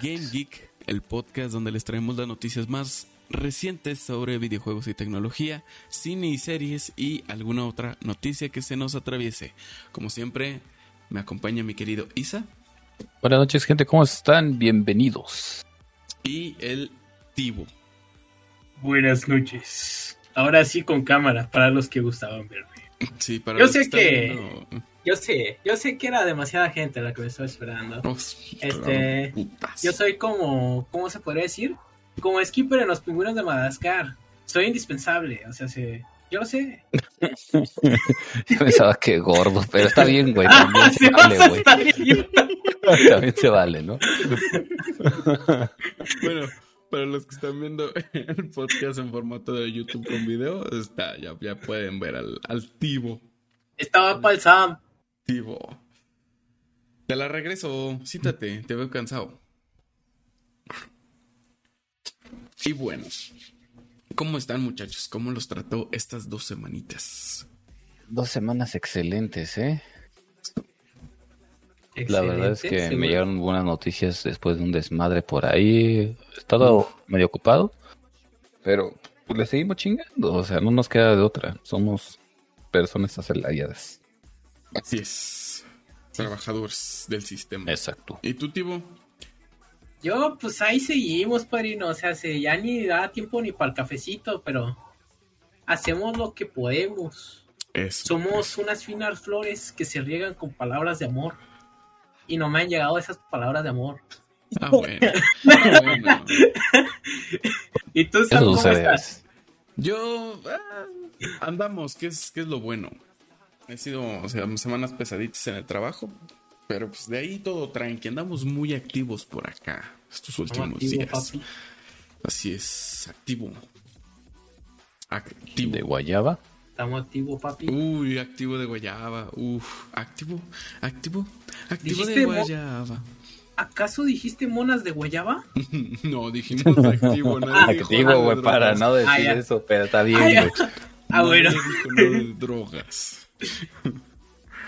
Game Geek, el podcast donde les traemos las noticias más recientes sobre videojuegos y tecnología, cine y series y alguna otra noticia que se nos atraviese. Como siempre, me acompaña mi querido Isa Buenas noches, gente. ¿Cómo están? Bienvenidos. y el Tibo. Buenas noches. Ahora sí con cámara, para los que gustaban verme. Sí, para Yo los sé están que- Yo sé, yo sé que era demasiada gente la que me estaba esperando. Oh, sí, Este. Yo soy como, ¿cómo se podría decir? Como skipper en los pingüinos de Madagascar. Soy indispensable, o sea, se, yo sé. Yo pensaba que gordo, pero está bien, güey. También Ah, se se vale, güey. También se vale, ¿no? Bueno, para los que están viendo el podcast en formato de YouTube con video, está, ya, ya pueden ver al, al Tibo. Estaba para el Sam. Te la regreso, siéntate, te veo cansado. Y bueno, ¿cómo están muchachos? ¿Cómo los trató estas dos semanitas? Dos semanas excelentes, ¿eh? La verdad es que me llegaron buenas noticias después de un desmadre por ahí. He estado medio ocupado, pero pues, le seguimos chingando. O sea, no nos queda de otra. Somos personas asalariadas. Así es. Trabajadores del sistema. Exacto. ¿Y tú, Tibo? Yo, pues ahí seguimos, padrino. O sea, se, ya ni da tiempo ni para el cafecito, pero hacemos lo que podemos. Eso. Somos unas finas flores que se riegan con palabras de amor. Y no me han llegado esas palabras de amor. Ah, bueno. Ah, bueno. ¿Y tú, Sam, cómo estás? Yo ah, andamos, que es, que es lo bueno. He sido, o sea, semanas pesaditas en el trabajo, pero pues de ahí todo tranqui. Andamos muy activos por acá estos últimos Activo, días. papi. Así es, activo. Activo. De guayaba. Estamos activos, papi. Uy, activo de guayaba. Uf, activo, activo, activo de ¿Dijiste mo- guayaba. ¿Acaso dijiste monas de guayaba? No, dijimos activo, nadie Activo, güey, para no decir eso, pero está bien, Ah, güey. Ah, bueno. drogas.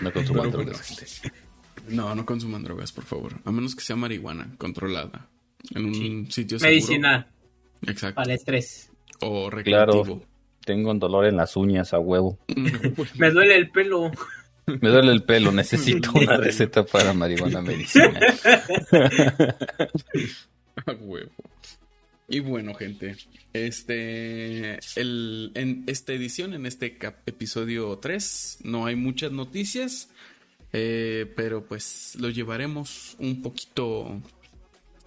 No consuman Pero drogas, bueno. gente. No, no consuman drogas, por favor. A menos que sea marihuana controlada. En un sitio seguro. Medicinal, Exacto. para el estrés. O recreativo. Tengo un dolor en las uñas a huevo. Me duele el pelo. Me duele el pelo, necesito una receta para marihuana medicinal. A huevo. Y bueno, gente, este, el, en esta edición, en este cap- episodio 3, no hay muchas noticias, eh, pero pues lo llevaremos un poquito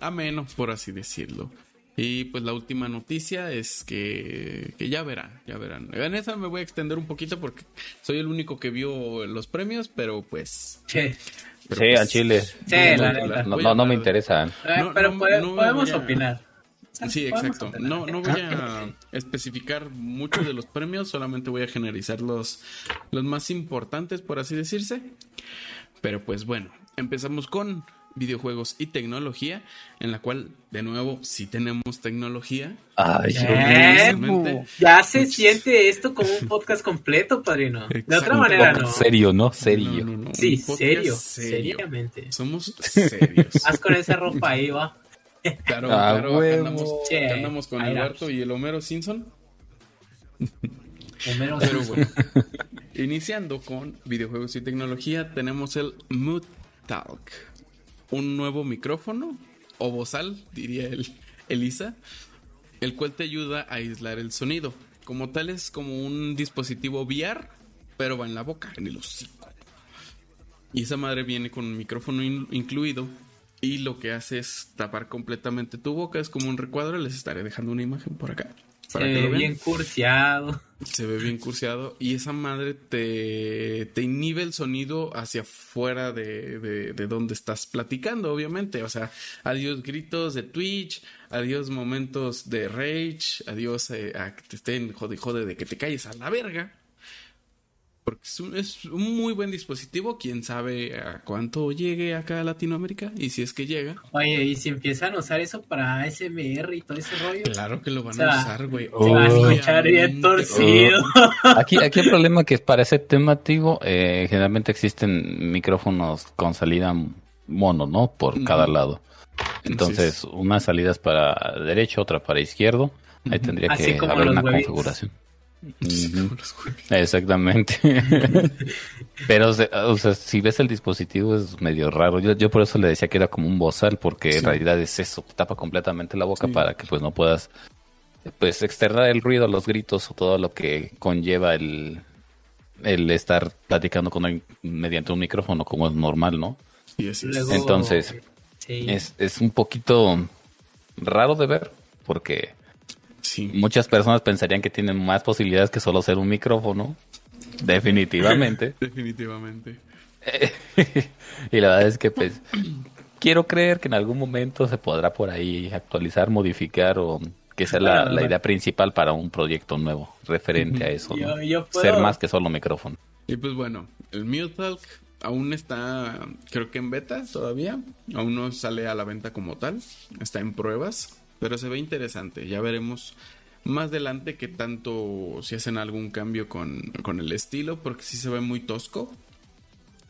ameno, por así decirlo. Y pues la última noticia es que, que ya verán, ya verán. En esa me voy a extender un poquito porque soy el único que vio los premios, pero pues... Pero, Sí, pues, al chile. Sí, a la neta. No, no, no me interesan. Eh, No, pero no, no podemos opinar. Sí, exacto. No, no voy a especificar mucho de los premios, solamente voy a generalizar los, los más importantes, por así decirse. Pero pues bueno, empezamos con videojuegos y tecnología, en la cual, de nuevo, sí tenemos tecnología. Ay, Eh. Ya se siente esto como un podcast completo, padrino. De otra manera, no. Serio, ¿no? Serio. No, no, no, Sí, serio, serio. seriamente. Somos serios. Haz con esa ropa ahí, va. Claro, Ah, claro, acá andamos, Che, acá andamos con. Barto y el Homero Simpson. Homero Pero Simpson. bueno, iniciando con videojuegos y tecnología, tenemos el Mood Talk, un nuevo micrófono o bozal, diría el Elisa, el cual te ayuda a aislar el sonido. Como tal es como un dispositivo VR, pero va en la boca, en el hocico. Y esa madre viene con un micrófono in- incluido y lo que hace es tapar completamente tu boca, es como un recuadro, les estaré dejando una imagen por acá. Se para que ve lo vean. bien curseado. Se ve bien curseado y esa madre te, te inhibe el sonido hacia afuera de, de, de donde estás platicando, obviamente. O sea, adiós gritos de Twitch, adiós momentos de rage, adiós eh, a que te estén jode jode de que te calles a la verga. Porque es un, es un muy buen dispositivo, quién sabe a cuánto llegue acá a Latinoamérica y si es que llega. Oye, y si empiezan a usar eso para SMR y todo ese rollo, Claro que lo van a usar, güey. se va a escuchar bien Obviamente. torcido. Aquí, aquí el problema que para ese tema, Tigo, eh, generalmente existen micrófonos con salida mono, ¿no? Por cada lado. Entonces, una salida es para derecho, otra para izquierdo. Ahí tendría que haber una configuración. Exactamente. Pero, o sea, si ves el dispositivo es medio raro. Yo, yo por eso le decía que era como un bozal, porque en realidad es eso, tapa completamente la boca para que pues no puedas pues externar el ruido, los gritos o todo lo que conlleva el, el estar platicando con él mediante un micrófono como es normal, ¿no? Entonces, es, es un poquito raro de ver porque muchas personas pensarían que tienen más posibilidades que solo ser un micrófono. Definitivamente. Definitivamente. y la verdad es que pues quiero creer que en algún momento se podrá por ahí actualizar, modificar o que sea la, idea principal para un proyecto nuevo referente a eso. Ser más que solo micrófono. Y pues bueno, el Mutalk aún está, creo que en beta todavía. Aún no sale a la venta como tal. Está en pruebas. Pero se ve interesante. Ya veremos más adelante que tanto si hacen algún cambio con, con el estilo. Porque sí se ve muy tosco.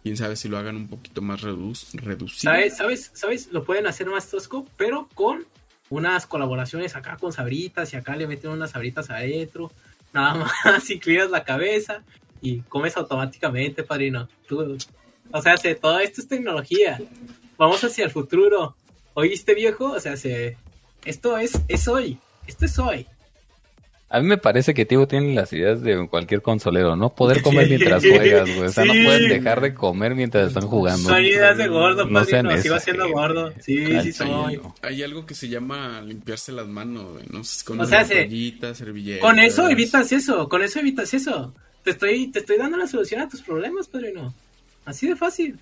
Quién sabe si lo hagan un poquito más reducido. ¿Sabes? ¿Sabes? ¿Sabes? Lo pueden hacer más tosco, pero con unas colaboraciones acá con sabritas y acá le meten unas sabritas adentro, nada más, inclinas la cabeza y comes automáticamente, padrino. o sea, todo esto es tecnología. Vamos hacia el futuro. ¿Oíste, viejo? O sea, se, esto es, es hoy. Esto es hoy. A mí me parece que Tivo tiene las ideas de cualquier consolero, ¿no? Poder comer mientras juegas, güey. O sea, no pueden dejar de comer mientras están jugando. Son ideas de gordo, no sean no, siendo gordo. Sí, sí soy. Hay algo que se llama limpiarse las manos, güey. ¿no? Con o servilletas. Con eso evitas eso, con eso evitas eso. Te estoy, te estoy dando la solución a tus problemas, padrino. Así de fácil.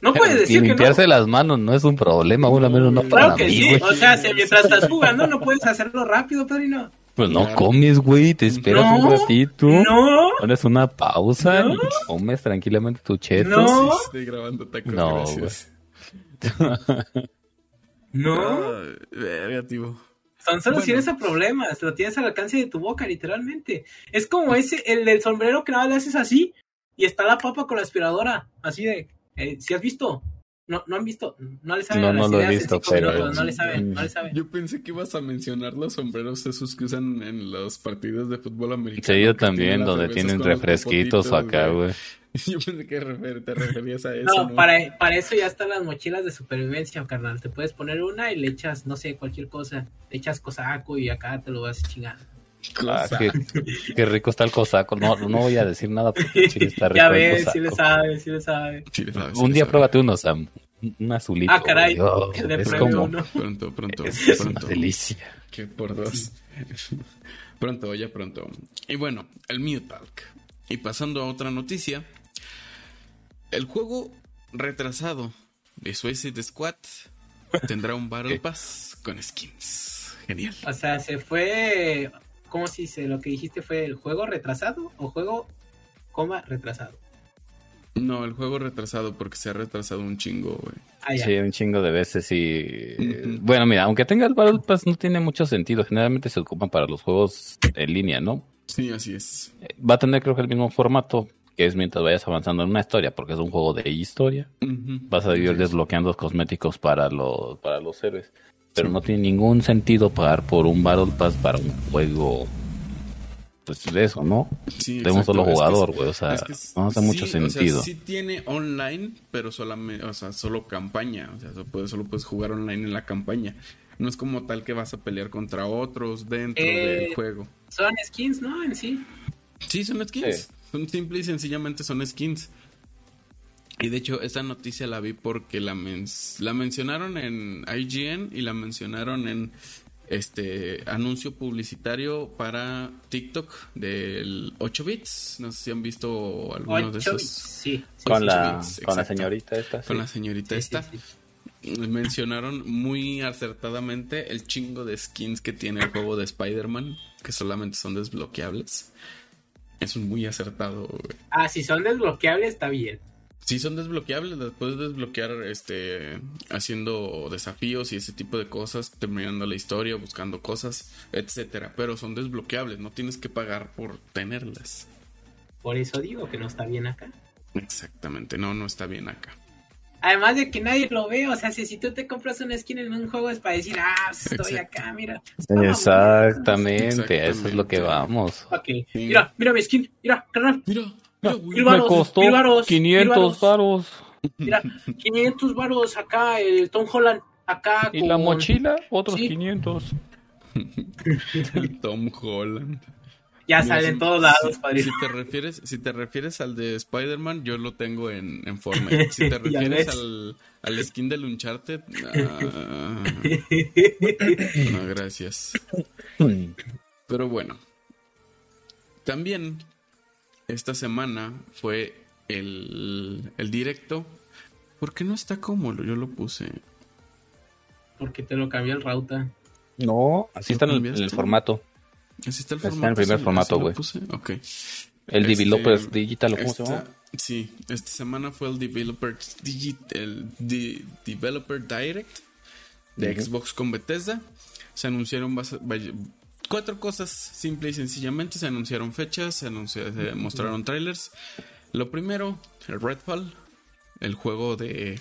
No puedes decir que limpiarse las manos no es un problema, una menos no para claro que sí. O sea, si mientras estás jugando no puedes hacerlo rápido, padrino. Pues no comes, güey, te esperas un ratito. No. Pones una pausa y comes tranquilamente tu chetos. No. Estoy grabando tacos, no, gracias. no. Negativo. Son soluciones a problemas, lo tienes al alcance de tu boca, literalmente. Es como ese, el del sombrero que nada le haces así y está la papa con la aspiradora, así de, eh, si has visto, no, no han visto, no le saben no, no lo he visto, pero... no le saben, no le saben. Yo pensé que ibas a mencionar los sombreros esos que usan en los partidos de fútbol americano. Sí, yo también, donde tienen refresquitos acá, güey. Yo pensé que te referías a eso. No, Para, para eso ya están las mochilas de supervivencia, carnal. Te puedes poner una y le echas, no sé, cualquier cosa. Le echas cosaco y acá te lo vas a chingar. Ah, qué, rico está el cosaco. No, no voy a decir nada porque Chile está rico. Ya ves, sí le sabe, sí le sabe. Un día pruébate uno, Sam. Un azulito. Ah, caray. es como... Pronto, pronto. Es, pronto. delicia. Que por dos. pronto, ya pronto. Y bueno, el Mutalk. Y pasando a otra noticia. El juego retrasado de Suicide Squad tendrá un Battle Pass con skins. Genial. O sea, se fue ¿cómo si se lo que dijiste fue el juego retrasado o juego, coma, retrasado? No, el juego retrasado porque se ha retrasado un chingo, güey. Ah, sí, un chingo de veces y... Bueno, mira, aunque tenga el Battle Pass no tiene mucho sentido. Generalmente se ocupan para los juegos en línea, ¿no? Sí, así es. Va a tener creo que el mismo formato, que es mientras vayas avanzando en una historia, porque es un juego de historia. Vas a ir desbloqueando los cosméticos para los, para los héroes. Pero no tiene ningún sentido pagar por un Battle Pass para un juego pues de eso, ¿no? Sí, de un solo jugador, güey. o sea, no hace mucho sentido. O sí tiene online, pero solamente, o sea, solo campaña. O sea, solo puedes, jugar online en la campaña. No es como tal que vas a pelear contra otros dentro del eh, juego. Son skins, ¿no? En sí. Sí, son skins. Son simple y sencillamente son skins. Y de hecho, esta noticia la vi porque la, la mencionaron en IGN y la mencionaron en este anuncio publicitario para TikTok del 8 bits. No sé si han visto algunos de esos. Sí, con, la, con la señorita esta. Con la señorita esta. Mencionaron muy acertadamente el chingo de skins que tiene el juego de Spider-Man, que solamente son desbloqueables. Es muy acertado. Ah, si son desbloqueables está bien. Sí, son desbloqueables, las puedes desbloquear este, haciendo desafíos y ese tipo de cosas, terminando la historia, buscando cosas, etcétera. Pero son desbloqueables, no tienes que pagar por tenerlas. Por eso digo que no está bien acá. Exactamente, no, no está bien acá. Además de que nadie lo ve, o sea, si, si tú te compras una skin en un juego es para decir, ah, pues, estoy Exacto. acá, mira. Exactamente, a eso es lo que vamos. Ok, Sí. mira, mira mi skin, mira, carnal, Mira, Me costó mil varos, 500 mil varos. varos. mira, 500 varos acá, el Tom Holland, acá. Y la mochila, otros Sí. 500. El Tom Holland. Ya Mira, sale en si- todos lados, si, padrino. si te refieres, si te refieres al de Spider-Man, yo lo tengo en, en Fortnite. Si te refieres al, al skin del Uncharted, ah, no, gracias. Pero bueno, también esta semana fue el, el directo. ¿Por qué no está como lo- yo lo puse? Porque te lo cambió el Rauta. No, así está en el, en el cambiaste? formato. ¿Así está el Está en formato? el primer ¿Sí- formato, güey. puse? Ok. El Este, Developers Digital, ¿cómo se Esta- llama? Sí, esta semana fue el Developer, Digi- el de- Developer Direct de. Xbox con Bethesda. Se anunciaron basa- cuatro cosas simple y sencillamente. Se anunciaron fechas, se, anunció- se mostraron trailers. Lo primero, el Redfall, el juego de...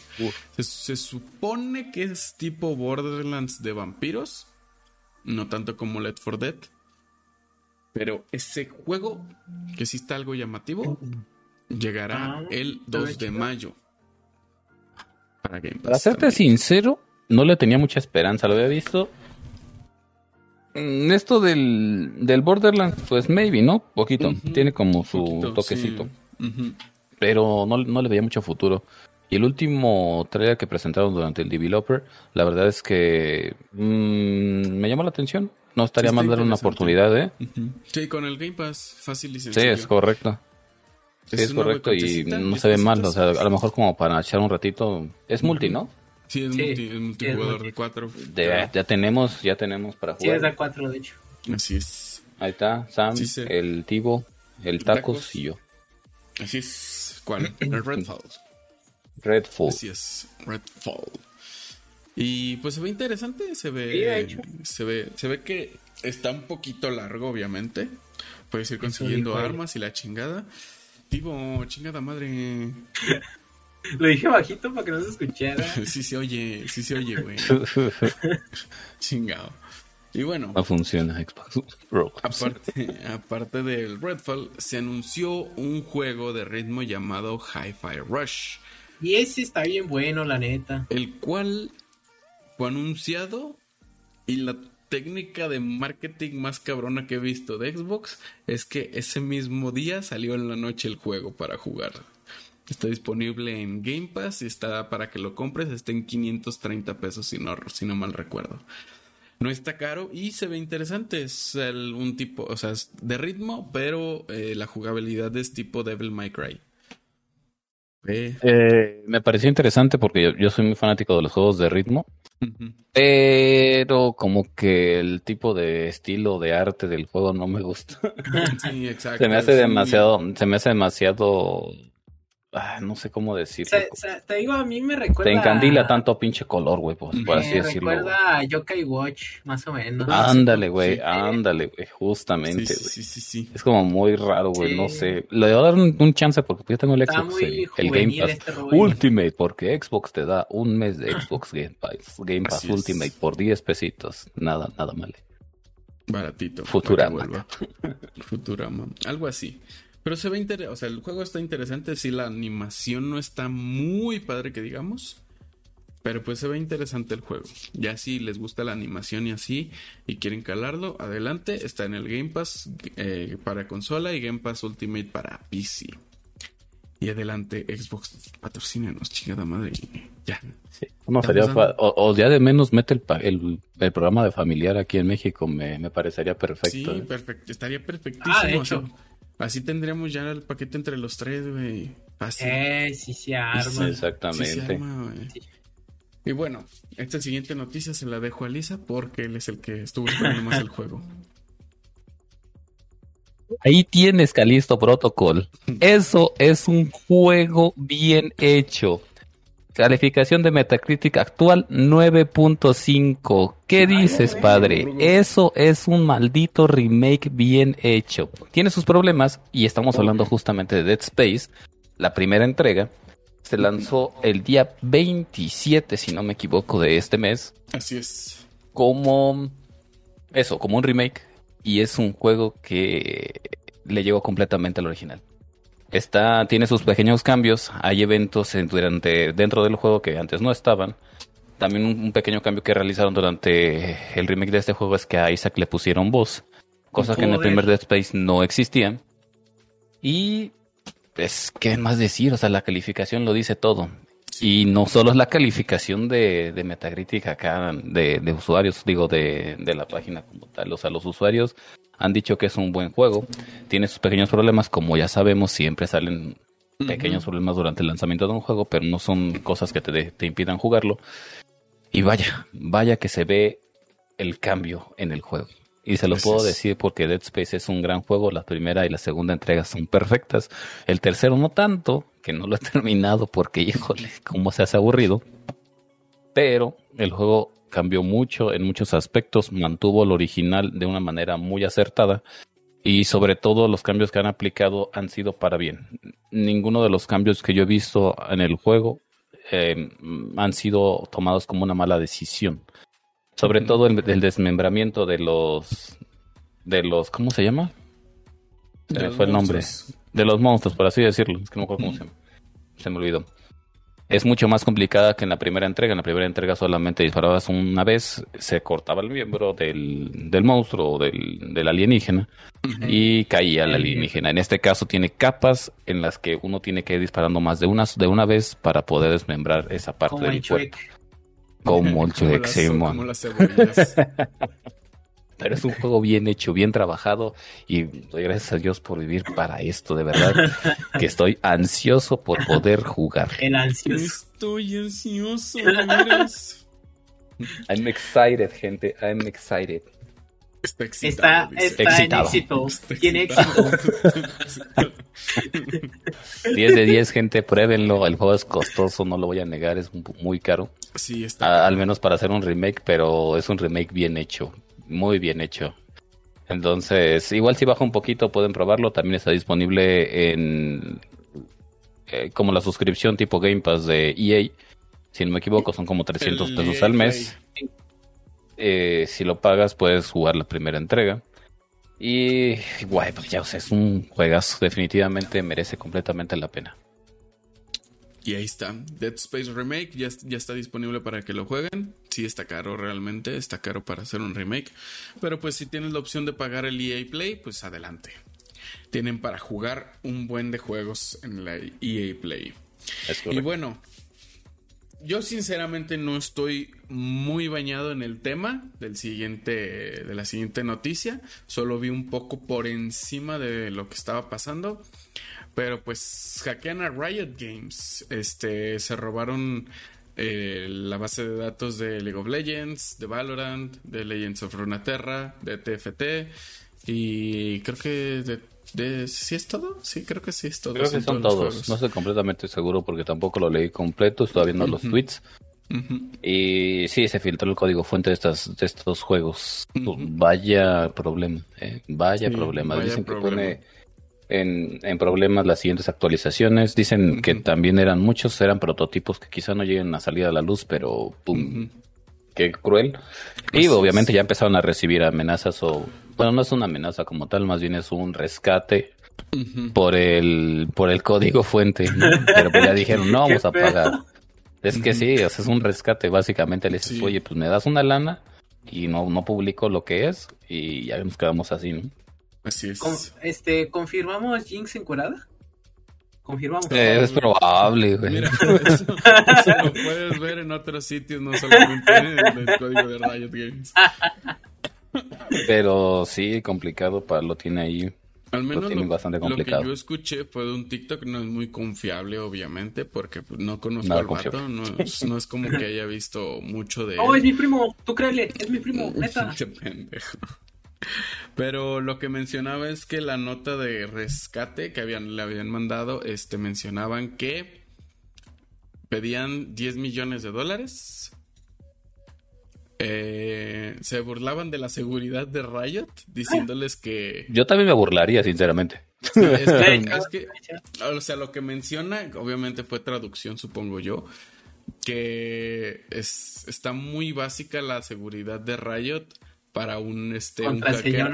Se, se supone que es tipo Borderlands de vampiros, no tanto como Left 4 Dead. Pero ese juego, que sí está algo llamativo, llegará Ah, el se ve 2 de mayo. Para Game Pass. Para serte también. sincero, no le tenía mucha esperanza. Lo había visto. Mm, Esto del, del Borderlands, pues maybe, ¿no? Poquito. Tiene como su Poquito, toquecito. sí. Pero no, no le veía mucho futuro. Y el último trailer que presentaron durante el Developer, la verdad es que mm, me llamó la atención. No estaría Sí, mal darle una oportunidad, ¿eh? Sí, con el Game Pass, fácil y Sí, es correcto. Sí, es una correcto y no se ve mal. O sea, a lo mejor como para echar un ratito. Es multi, ¿no? Sí, es, Sí, multi- es multijugador multi. de cuatro. De- ya tenemos, ya tenemos para Sí, es jugar. de 4, de hecho. Así es. Ahí está, Sam, Sí, sí. el Tibo, el Tacos, Tacos. y yo. Así es. ¿Cuál? El Redfall. Redfall. Así es, Redfall. Y pues se ve interesante, se ve, se ve, se ve que está un poquito largo, obviamente. Puedes ir consiguiendo armas y la chingada. Tipo, chingada madre. Lo dije bajito para que no se escuchara. sí se oye, sí se oye, güey. Chingado. Y bueno, no funciona Xbox Pro. aparte, aparte del Redfall, se anunció un juego de ritmo llamado Hi-Fi Rush. Y ese está bien bueno, la neta. el cual fue anunciado y la técnica de marketing más cabrona que he visto de Xbox es que ese mismo día salió en la noche el juego para jugar. Está disponible en Game Pass y está para que lo compres, está en 530 pesos si no, si no mal recuerdo. No está caro y se ve interesante. Es el- un tipo, o sea, es de ritmo, pero eh, la jugabilidad es tipo Devil May Cry. Eh, me pareció interesante porque yo, yo soy muy fanático de los juegos de ritmo, pero como que el tipo de estilo de arte del juego no me gusta. Sí, exacto. Se me hace demasiado, se me hace demasiado, ah, no sé cómo O decirlo. sea, o sea, te digo, a mí me recuerda. Te encandila tanto pinche color, güey, pues, por Me así decirlo. güey. recuerda a Yokai Watch, más o menos. Ándale, güey, Sí. ándale, güey, justamente, sí, güey. sí, sí, sí. Es como muy raro, güey, Sí. no sé. Le voy a dar un, un chance porque pues, yo tengo el Está Xbox, muy el, el Game Pass este. Ultimate, porque Xbox te da un mes de Xbox Game Pass, Game Pass Así es. Ultimate por 10 pesitos. Nada, nada mal. Baratito. Futurama. Futurama. Algo así. Pero se ve interesante. O sea, el juego está interesante. Sí, la animación no está muy padre que digamos. Pero pues se ve interesante el juego. Ya si les gusta la animación y así y quieren calarlo, adelante. Está en el Game Pass eh, para consola y Game Pass Ultimate para PC. Y adelante, Xbox, patrocínenos, chingada madre. Ya. No, Estamos sería o, o ya de menos mete el, el, el programa de familiar aquí en México, me, me parecería perfecto. Sí, ¿eh? perfecto. Estaría perfectísimo. Ah, de o sea, hecho. Así tendríamos ya el paquete entre los tres, güey. Fácil. Eh, sí se Sí, arma. Sí se Exactamente. arma, güey. Sí. Y bueno, esta siguiente noticia se la dejo a Lisa porque él es el que estuvo esperando más el juego. Ahí tienes Calisto Protocol. Eso es un juego bien hecho. Calificación de Metacritic actual 9.5. ¿Qué dices, padre? Eso es un maldito remake bien hecho. Tiene sus problemas y estamos hablando justamente de Dead Space, la primera entrega. se lanzó el día 27, si no me equivoco, de este mes. Así es. Como eso, como un remake. Y es un juego que le llegó completamente al original. Está, tiene sus pequeños cambios. Hay eventos durante, dentro del juego que antes no estaban. También un, pequeño cambio que realizaron durante el remake de este juego es que a Isaac le pusieron voz. Cosa que en el primer Dead Space no existía. Y es que más decir, o sea, la calificación lo dice todo. Y no solo es la calificación de, de Metacritic acá, de, de usuarios, digo, de, de, la página como tal. O sea, los usuarios han dicho que es un buen juego. Tiene sus pequeños problemas, como ya sabemos, siempre salen pequeños problemas durante el lanzamiento de un juego, pero no son cosas que te, te impidan jugarlo. Y vaya, vaya que se ve el cambio en el juego. Y se lo puedo decir porque Dead Space es un gran juego. La primera y la segunda entrega son perfectas. El tercero no tanto, que no lo he terminado porque, híjole, cómo se hace aburrido. Pero el juego cambió mucho en muchos aspectos, mantuvo el original de una manera muy acertada. Y sobre todo los cambios que han aplicado han sido para bien. Ninguno de los cambios que yo he visto en el juego eh, han sido tomados como una mala decisión. Sobre todo el, desmembramiento de los. de los. ¿Cómo se llama? Se fue el nombre. De los monstruos, por así decirlo. Es que no me acuerdo cómo se llama. Se me olvidó. Es mucho más complicada que en la primera entrega. En la primera entrega solamente disparabas una vez, se cortaba el miembro del, del monstruo o del, del alienígena y caía el alienígena. En este caso tiene capas en las que uno tiene que ir disparando más de una, de una vez para poder desmembrar esa parte del cuerpo. Como el Como las Pero es un juego bien hecho, bien trabajado y doy gracias a Dios por vivir para esto, de verdad, que estoy ansioso por poder jugar. El ansioso. Estoy ansioso, I'm excited, gente, I'm excited. Está excitado. Está, está en éxito. Tiene éxito. 10 de 10, gente, pruébenlo. El juego es costoso, no lo voy a negar, es muy caro. Sí, está. al menos para hacer un remake, pero es un remake bien hecho. Muy bien hecho. Entonces, igual si baja un poquito, pueden probarlo. También está disponible en. Eh, como la suscripción tipo Game Pass de EA. Si no me equivoco, son como 300 pesos al mes. Eh, si lo pagas, puedes jugar la primera entrega. Y, guay, pues ya, o sea, es un juegazo. Definitivamente merece completamente la pena. Y ahí está. Dead Space Remake ya, ya, está disponible para que lo jueguen. Sí está caro realmente, está caro para hacer un remake. Pero pues si tienes la opción de pagar el EA Play, pues adelante. Tienen para jugar un buen de juegos en la EA Play. y bueno, yo sinceramente no estoy muy bañado en el tema del siguiente, de la siguiente noticia. Solo vi un poco por encima de lo que estaba pasando. Pero pues hackean a Riot Games. Este, se robaron eh, la base de datos de League of Legends, de Valorant, de Legends of Runeterra, de TFT y creo que de de, ¿Sí es todo? Sí, creo que sí es todo. Creo que son todos. No estoy completamente seguro porque tampoco lo leí completo. Estaba viendo los tweets. Y sí, se filtró el código fuente de, estas, de estos juegos. Vaya problema. Eh, vaya problema. Dicen que pone en, en, problemas las siguientes actualizaciones. Dicen que también eran muchos, eran prototipos que quizá no lleguen a salir a la luz, pero ¡pum! Qué cruel. Y obviamente ya empezaron a recibir amenazas o bueno, no es una amenaza como tal, más bien es un rescate por el por el código fuente, pero pues ya dijeron, no vamos a pagar. Es que sí, es un rescate, básicamente le dices, oye, pues me das una lana y no, no publico lo que es y ya nos quedamos así, ¿no? Así es. este, ¿confirmamos Jinx encurada? Confirmamos. Eh, es probable, güey. Mira, eso, lo puedes ver en otros sitios, no solamente en el código de Riot Games. Pero sí, complicado, para lo tiene ahí. Al menos lo, bastante complicado. que yo escuché fue de un TikTok, no es muy confiable, obviamente, porque pues, no conozco al vato, no, no, es como que haya visto mucho de Oh, es mi primo, tú créele, es mi primo, neta. Qué pendejo. Pero lo que mencionaba es que la nota de rescate que habían, le habían mandado, este, mencionaban que pedían 10 millones de dólares eh, se burlaban de la seguridad de Riot, diciéndoles que... Yo también me burlaría, sinceramente. es, que, o sea, lo que menciona, obviamente fue traducción, supongo yo, que es, está muy básica la seguridad de Riot para un, este, un hacker,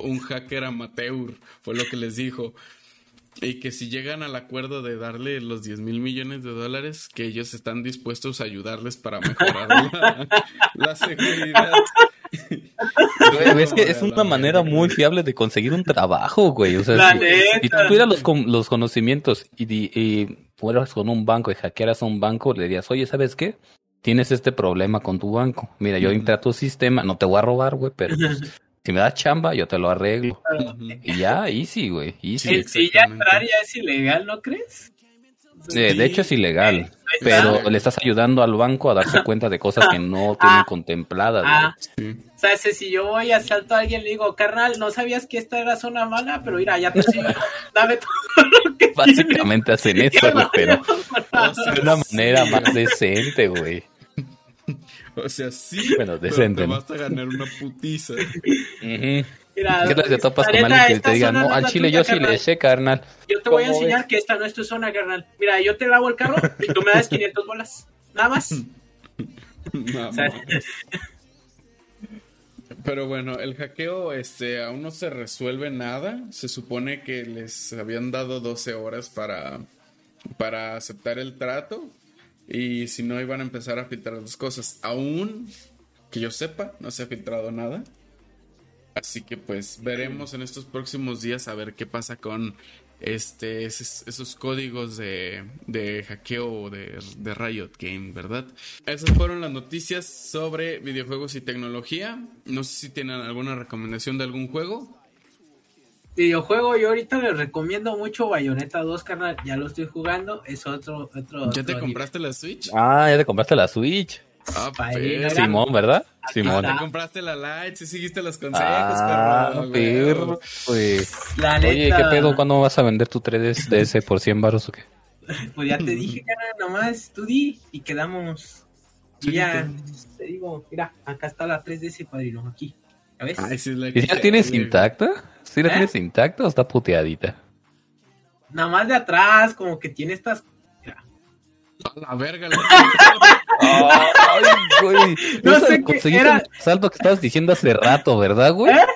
un hacker amateur, fue lo que les dijo. Y que si llegan al acuerdo de darle los 10 mil millones de dólares, que ellos están dispuestos a ayudarles para mejorar la, seguridad. es que es una manera muy fiable de conseguir un trabajo, güey. O sea, si, tú tuvieras los, los conocimientos y, y, fueras con un banco y hackearas a un banco, le dirías, oye, ¿sabes qué? Tienes este problema con tu banco. Mira, yo entré a tu sistema, no te voy a robar, güey, pero pues, si me das chamba, yo te lo arreglo. Y ya, easy, güey. Easy. Si ya entrar ya es ilegal, ¿no crees? Eh, de hecho es ilegal, pero le estás ayudando al banco a darse cuenta de cosas que no tienen ah. contempladas. Ah. O sea, si yo voy a asalto a alguien le digo, carnal, no sabías que esta era zona mala, pero mira, ya te sigo, dame todo lo que Básicamente hacen eso, güey, pero de una manera más decente, güey. O sea, sí. Bueno, decente. Pero te vas a ganar una putiza. Mira, ¿Qué tal si topas con alguien que te diga, no, al chile yo sí le sé, carnal? Yo te voy a enseñar que esta no es tu zona, carnal. Mira, yo te lavo el carro y tú me das 500 bolas. Nada más. Pero bueno, el hackeo este, aún no se resuelve nada. Se supone que les habían dado 12 horas para, para aceptar el trato. Y si no, iban a empezar a filtrar las cosas. Aún que yo sepa, no se ha filtrado nada. Así que pues veremos en estos próximos días a ver qué pasa con este esos, códigos de, de hackeo de, de, Riot Game, ¿verdad? Esas fueron las noticias sobre videojuegos y tecnología. No sé si tienen alguna recomendación de algún juego. Videojuego, yo ahorita les recomiendo mucho Bayonetta 2, carnal. Ya lo estoy jugando. Es otro. otro ¿Ya te compraste la Switch? Ah, ya te compraste la Switch. Ah, Simón, ¿verdad? Simón. Te compraste la Lite, si seguiste los consejos, ah, perro. Pues. Oye, ¿qué pedo? ¿Cuándo vas a vender tu 3DS por 100 baros o qué? Pues ya te dije, carnal, nomás tú di y quedamos. Y ya, te digo, mira, acá está la 3DS, padrino, aquí. ¿Ya ves? ¿Y si la tienes intacta? ¿Sí la ¿Eh? tienes intacta o está puteadita? Nada más de atrás, como que tiene estas. A la verga, Ay, güey. No sé conseguiste era... un asalto que estabas diciendo hace rato, ¿verdad, güey? ¿Eh?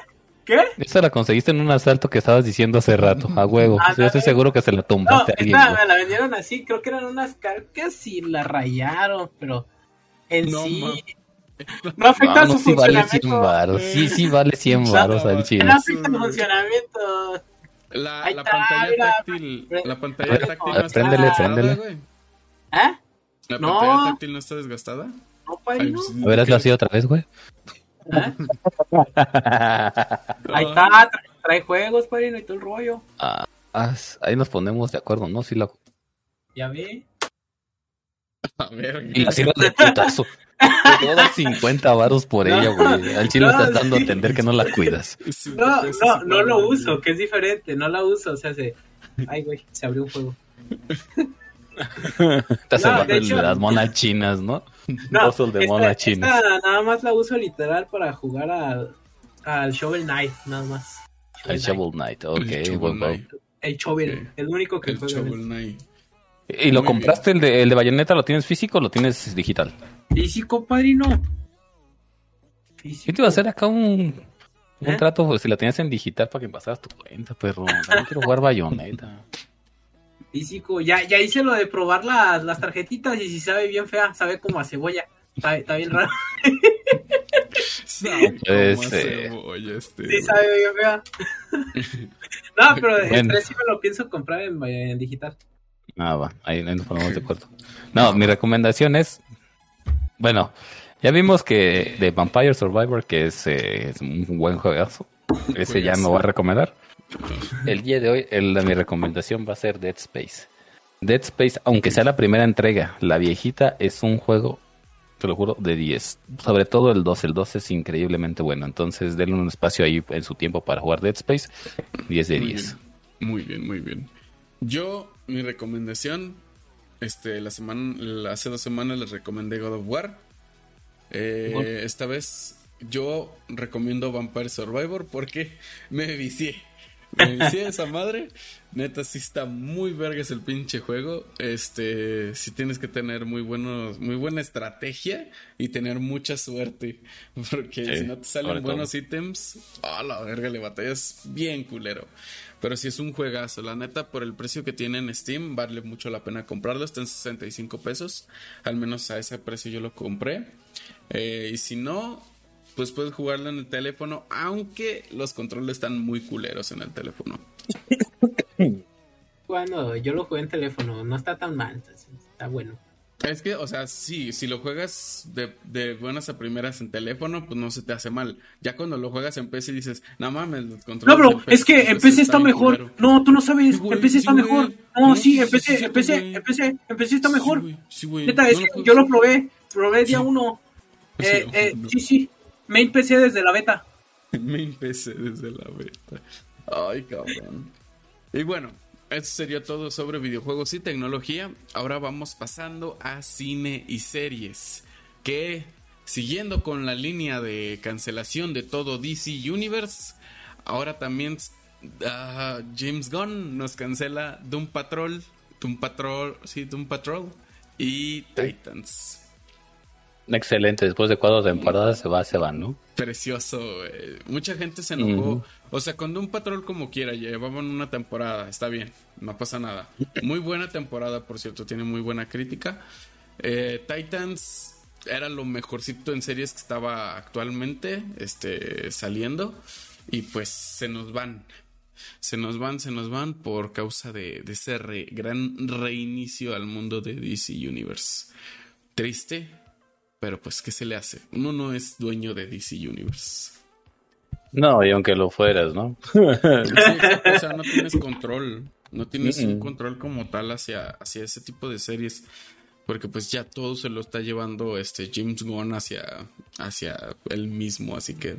¿Qué? Esa la conseguiste en un asalto que estabas diciendo hace rato, a huevo. yo estoy seguro que se la tumbaste no, a alguien. me la vendieron así, creo que eran unas carcas y la rayaron, pero en sí. No afecta no, su sí funcionamiento. Vale 100 Sí, sí vale 100 baros al chile. No afecta su funcionamiento. La, la pantalla táctil, la pantalla táctil no está préndele, préndele. ¿Eh? ¿La no. pantalla táctil no está desgastada? No, padre, no. A ver, hazlo así otra vez, güey. ¿Eh? Ahí está, trae, juegos, padrino, y todo el rollo. Ah, ahí nos ponemos de acuerdo, ¿no? Sí, la... Ya ve. A ver, y la sirve de putazo. Te dar 50 varos por ella, güey. Al chile no, estás dando a entender que no la cuidas. No, no, no lo uso, que es diferente. No la uso, o sea, se... Ay, güey, se abrió un juego. Estás no, de, hecho, las monas chinas, ¿no? No, de monas chinas. nada más la uso literal para jugar al, al Shovel Knight, nada más. el Shovel Knight, ok. El Shovel, Knight. el Shovel el único que el Shovel Knight. ¿Y lo compraste el de, el de Bayonetta? ¿Lo tienes físico o lo tienes digital? Físico, padrino. Físico. ¿Qué te iba a hacer acá un, un ¿Eh? trato pues, si la tenías en digital para que pasaras tu cuenta, perro? No quiero jugar Bayonetta físico. Ya, ya hice lo de probar las, las tarjetitas y si sabe bien fea, sabe como a cebolla. Está, bien raro. sabe como a cebolla este. Sí, sabe bien fea. no, pero bueno. el sí me lo pienso comprar en, digital. Ah, va, ahí nos ponemos de acuerdo. No, mi recomendación es, bueno, ya vimos que de Vampire Survivor, que es, eh, es un buen juegazo, ese ya me voy a recomendar. El día de hoy, el, mi recomendación va a ser Dead Space. Dead Space, aunque sea la primera entrega, la viejita es un juego, te lo juro, de 10. Sobre todo el 2. El 2 es increíblemente bueno. Entonces, denle un espacio ahí en su tiempo para jugar Dead Space. 10 de 10. Muy bien, muy bien. Yo, mi recomendación, este, la semana, hace dos semanas les recomendé God of War. Eh, esta vez yo recomiendo Vampire Survivor porque me vicié. sí, esa madre. Neta, sí está muy vergas el pinche juego. Este, sí tienes que tener muy buenos, muy buena estrategia y tener mucha suerte. Porque si no te salen buenos ítems, a la verga, le batallas bien culero. Pero si es un juegazo, la neta, por el precio que tiene en Steam, vale mucho la pena comprarlo. Está en 65 pesos. Al menos a ese precio yo lo compré. Eh, y si no, pues puedes jugarlo en el teléfono, aunque los controles están muy culeros en el teléfono. Bueno, yo lo jugué en teléfono, no está tan mal, está bueno. Es que, o sea, sí, si lo juegas de, buenas a primeras en teléfono, pues no se te hace mal. Ya cuando lo juegas en PC dices, no mames, los controles. No, bro, es que en PC está, mejor. No, tú no sabes, en PC está mejor. No, sí, en PC, en PC, en PC, en PC está mejor. Neta, es que yo lo probé, probé día uno. Eh, eh, sí, sí, main PC desde la beta. main PC desde la beta. Ay, cabrón. Y bueno, eso sería todo sobre videojuegos y tecnología. Ahora vamos pasando a cine y series. Que siguiendo con la línea de cancelación de todo DC Universe, ahora también ah, James Gunn nos cancela Doom Patrol, Doom Patrol, sí, Doom Patrol y Titans. Excelente, después de cuatro temporadas se va, se va, ¿no? Precioso, mucha gente se enojó. O sea, cuando un patrón como quiera, llevaban una temporada, está bien, no pasa nada. Muy buena temporada, por cierto, tiene muy buena crítica. Eh, Titans era lo mejorcito en series que estaba actualmente este, saliendo. Y pues se nos van. Se nos van, se nos van por causa de, ese gran reinicio al mundo de DC Universe. Triste, pero pues, ¿qué se le hace? Uno no es dueño de DC Universe. No, y aunque lo fueras, ¿no? o sea, no tienes control. No tienes un control como tal hacia, hacia ese tipo de series. Porque pues ya todo se lo está llevando este James Gunn hacia, hacia él mismo. Así que.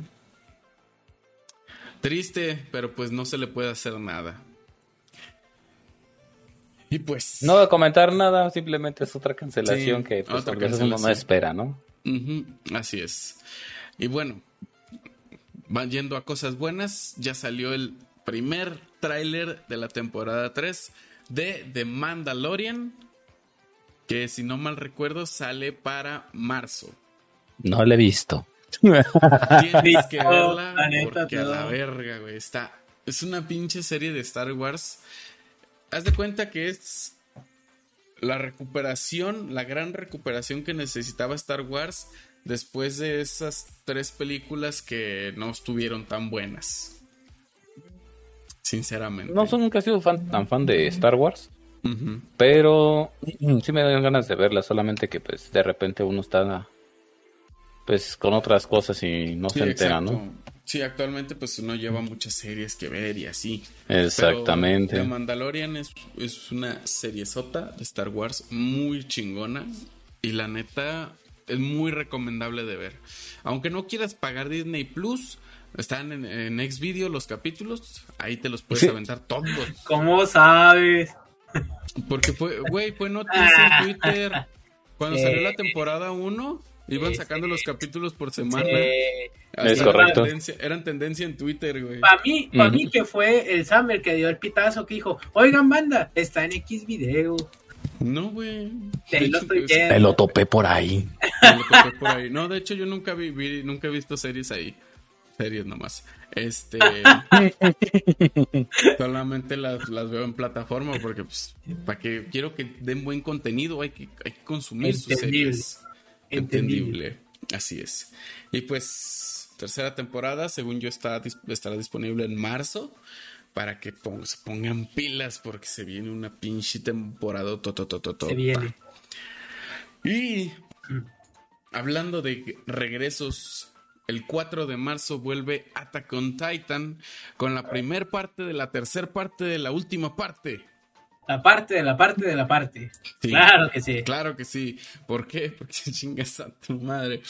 Triste, pero pues no se le puede hacer nada. Y pues. No voy a comentar nada, simplemente es otra cancelación que pues, otra cancelación. uno no espera, ¿no? así es. Y bueno, van yendo a cosas buenas. Ya salió el primer tráiler de la temporada 3 de The Mandalorian. Que si no mal recuerdo sale para marzo. No lo he visto. Tienes que verla porque a la verga, güey. Está. Es una pinche serie de Star Wars haz de cuenta que es la recuperación, la gran recuperación que necesitaba Star Wars después de esas tres películas que no estuvieron tan buenas. Sinceramente. No soy nunca he sido fan, tan fan de Star Wars. Pero sí me dan ganas de verla, solamente que pues de repente uno está pues con otras cosas y no se entera, ¿no? Sí, actualmente pues uno lleva muchas series que ver y así. Exactamente. The Mandalorian es, es una seriesota de Star Wars muy chingona y la neta es muy recomendable de ver. Aunque no quieras pagar Disney Plus, están en, en Xvideo los capítulos, ahí te los puedes aventar todos. ¿Cómo sabes? Porque fue, güey, fue noticia en Twitter. Cuando salió la temporada 1, Iban sacando los capítulos por semana. es correcto. eran tendencia en Twitter, güey. Para mí, para mí que fue el Summer que dio el pitazo que dijo, oigan banda, está en X video. No, güey. Me lo topé por ahí. Me lo topé por ahí. No, de hecho yo nunca vi, nunca he visto series ahí. Series nomás. Este. solamente las, veo en plataforma porque, pues, para que quiero que den buen contenido, hay que, hay que consumir sus series. Entendible. Así es. Y pues, tercera temporada, según yo, está, estará disponible en marzo. Para que se pongan pilas porque se viene una pinche temporada. Se viene. Y hablando de regresos, el 4 de marzo vuelve Attack on Titan con la primer parte de la tercera parte de la última parte. La parte de la parte de la parte. claro que sí. Claro que sí. ¿Por qué? Porque chingas a tu madre.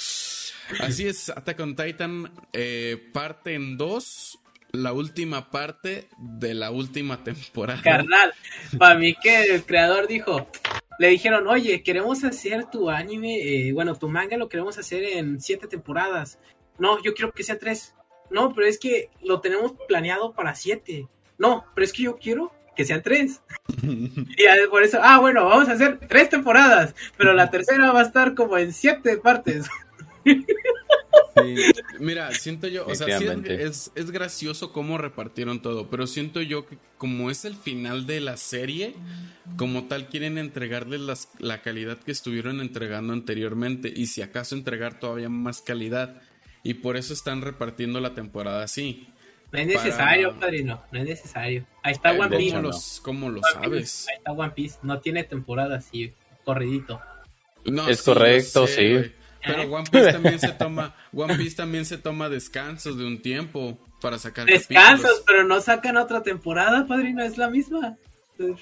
Así es, Attack on Titan, eh, parte en dos. La última parte de la última temporada. Carnal, para mí que el creador dijo, le dijeron, oye, queremos hacer tu anime, eh, bueno, tu manga lo queremos hacer en siete temporadas. No, yo quiero que sea tres. No, pero es que lo tenemos planeado para siete no, pero es que yo quiero que sean tres. y por eso, ah, bueno, vamos a hacer tres temporadas, pero la tercera va a estar como en siete partes. Sí. Mira, siento yo, o sea, sí es, Efectivamente. es, es gracioso cómo repartieron todo, pero siento yo que como es el final de la serie, como tal quieren entregarles las- la calidad que estuvieron entregando anteriormente y si acaso entregar todavía más calidad. Y por eso están repartiendo la temporada así. No es necesario, Para- padrino, no es necesario. Ahí está Eh, One Piece. ¿Cómo, no. los, cómo lo One sabes? Piece, Ahí está One Piece, no tiene temporada así, corridito. No, Es sí, correcto, sí. Pero One Piece también se toma, One Piece también se toma descansos de un tiempo para sacar Descansos, capítulos. pero no sacan otra temporada, padrino, es la misma.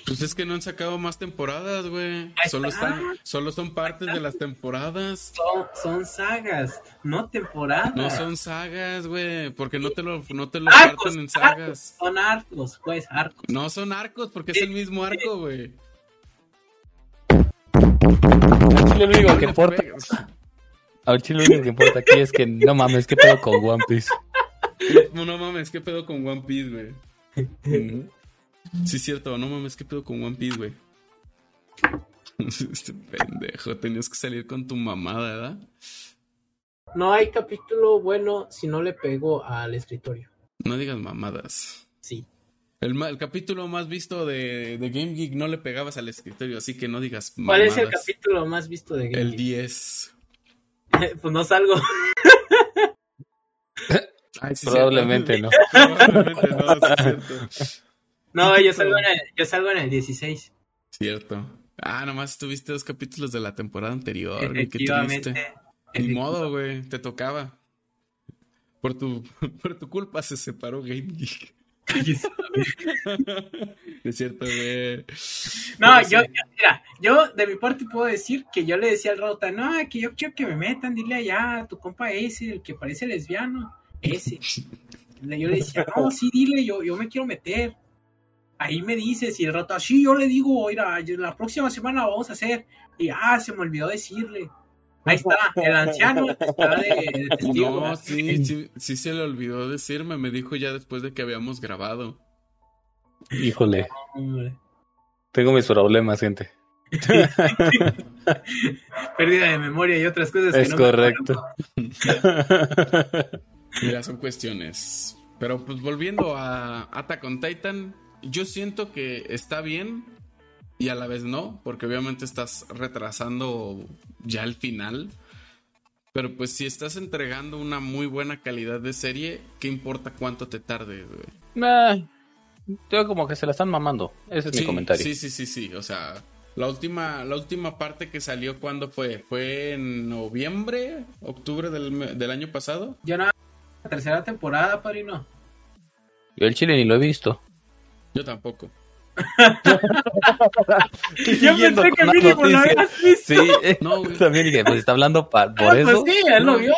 Pues es que no han sacado más temporadas, güey. Solo está. están, solo son partes de las temporadas. Son, son sagas, no temporadas. No son sagas, güey, porque no te lo, no te lo arcos, parten en arcos, sagas. son arcos, pues, arcos. No son arcos, porque es el mismo arco, güey. Lo único que importa, al chile lo único que importa aquí es que no mames, ¿qué pedo con One Piece? No, no mames, ¿qué pedo con One Piece, güey? Sí, es cierto, no mames, ¿qué pedo con One Piece, güey? Este pendejo, tenías que salir con tu mamada, ¿verdad? No hay capítulo bueno si no le pego al escritorio. No digas mamadas. Sí. El, el capítulo más visto de, de Game Geek no le pegabas al escritorio, así que no digas ¿Cuál mamadas. es el capítulo más visto de Game El Geek? 10. pues no salgo. Ay, sí, Probablemente no. Probablemente no, sí, cierto. No, yo salgo, en el, yo salgo en el 16. Cierto. Ah, nomás tuviste dos capítulos de la temporada anterior, güey, qué triste. Ni modo, güey, te tocaba. Por tu, por tu culpa se separó Game Geek. es cierto, güey. No, Pero yo, sí. mira, yo de mi parte puedo decir que yo le decía al Rota, no, que yo quiero que me metan, dile allá a tu compa ese, el que parece lesbiano, ese. Yo le decía, no, sí, dile, yo, yo me quiero meter. Ahí me dices, y el Rota, sí, yo le digo, yo- la próxima semana lo vamos a hacer. Y, ah, se me olvidó decirle. Ahí está, el anciano está de, de testigo. No, sí, sí, sí se le olvidó decirme, me dijo ya después de que habíamos grabado. Híjole, tengo mis problemas, gente. Pérdida de memoria y otras cosas que Es no correcto. Mira, son cuestiones. Pero pues volviendo a Attack on Titan, yo siento que está bien y a la vez no, porque obviamente estás retrasando ya el final. Pero pues si estás entregando una muy buena calidad de serie, ¿qué importa cuánto te tarde, güey? Nah, yo como que se la están mamando. Ese es mi comentario. Sí, sí, sí, sí. O sea, la última, la última parte que salió, ¿cuándo fue? ¿Fue en noviembre, octubre del, del año pasado? Nada, la tercera temporada, padrino. Yo el chile ni lo he visto. Yo tampoco. Yo pensé que mínimo lo habías visto. Sí, eh, No, güey. también dije, pues está hablando pa- por Ah, eso. Pues sí, él No. lo vio.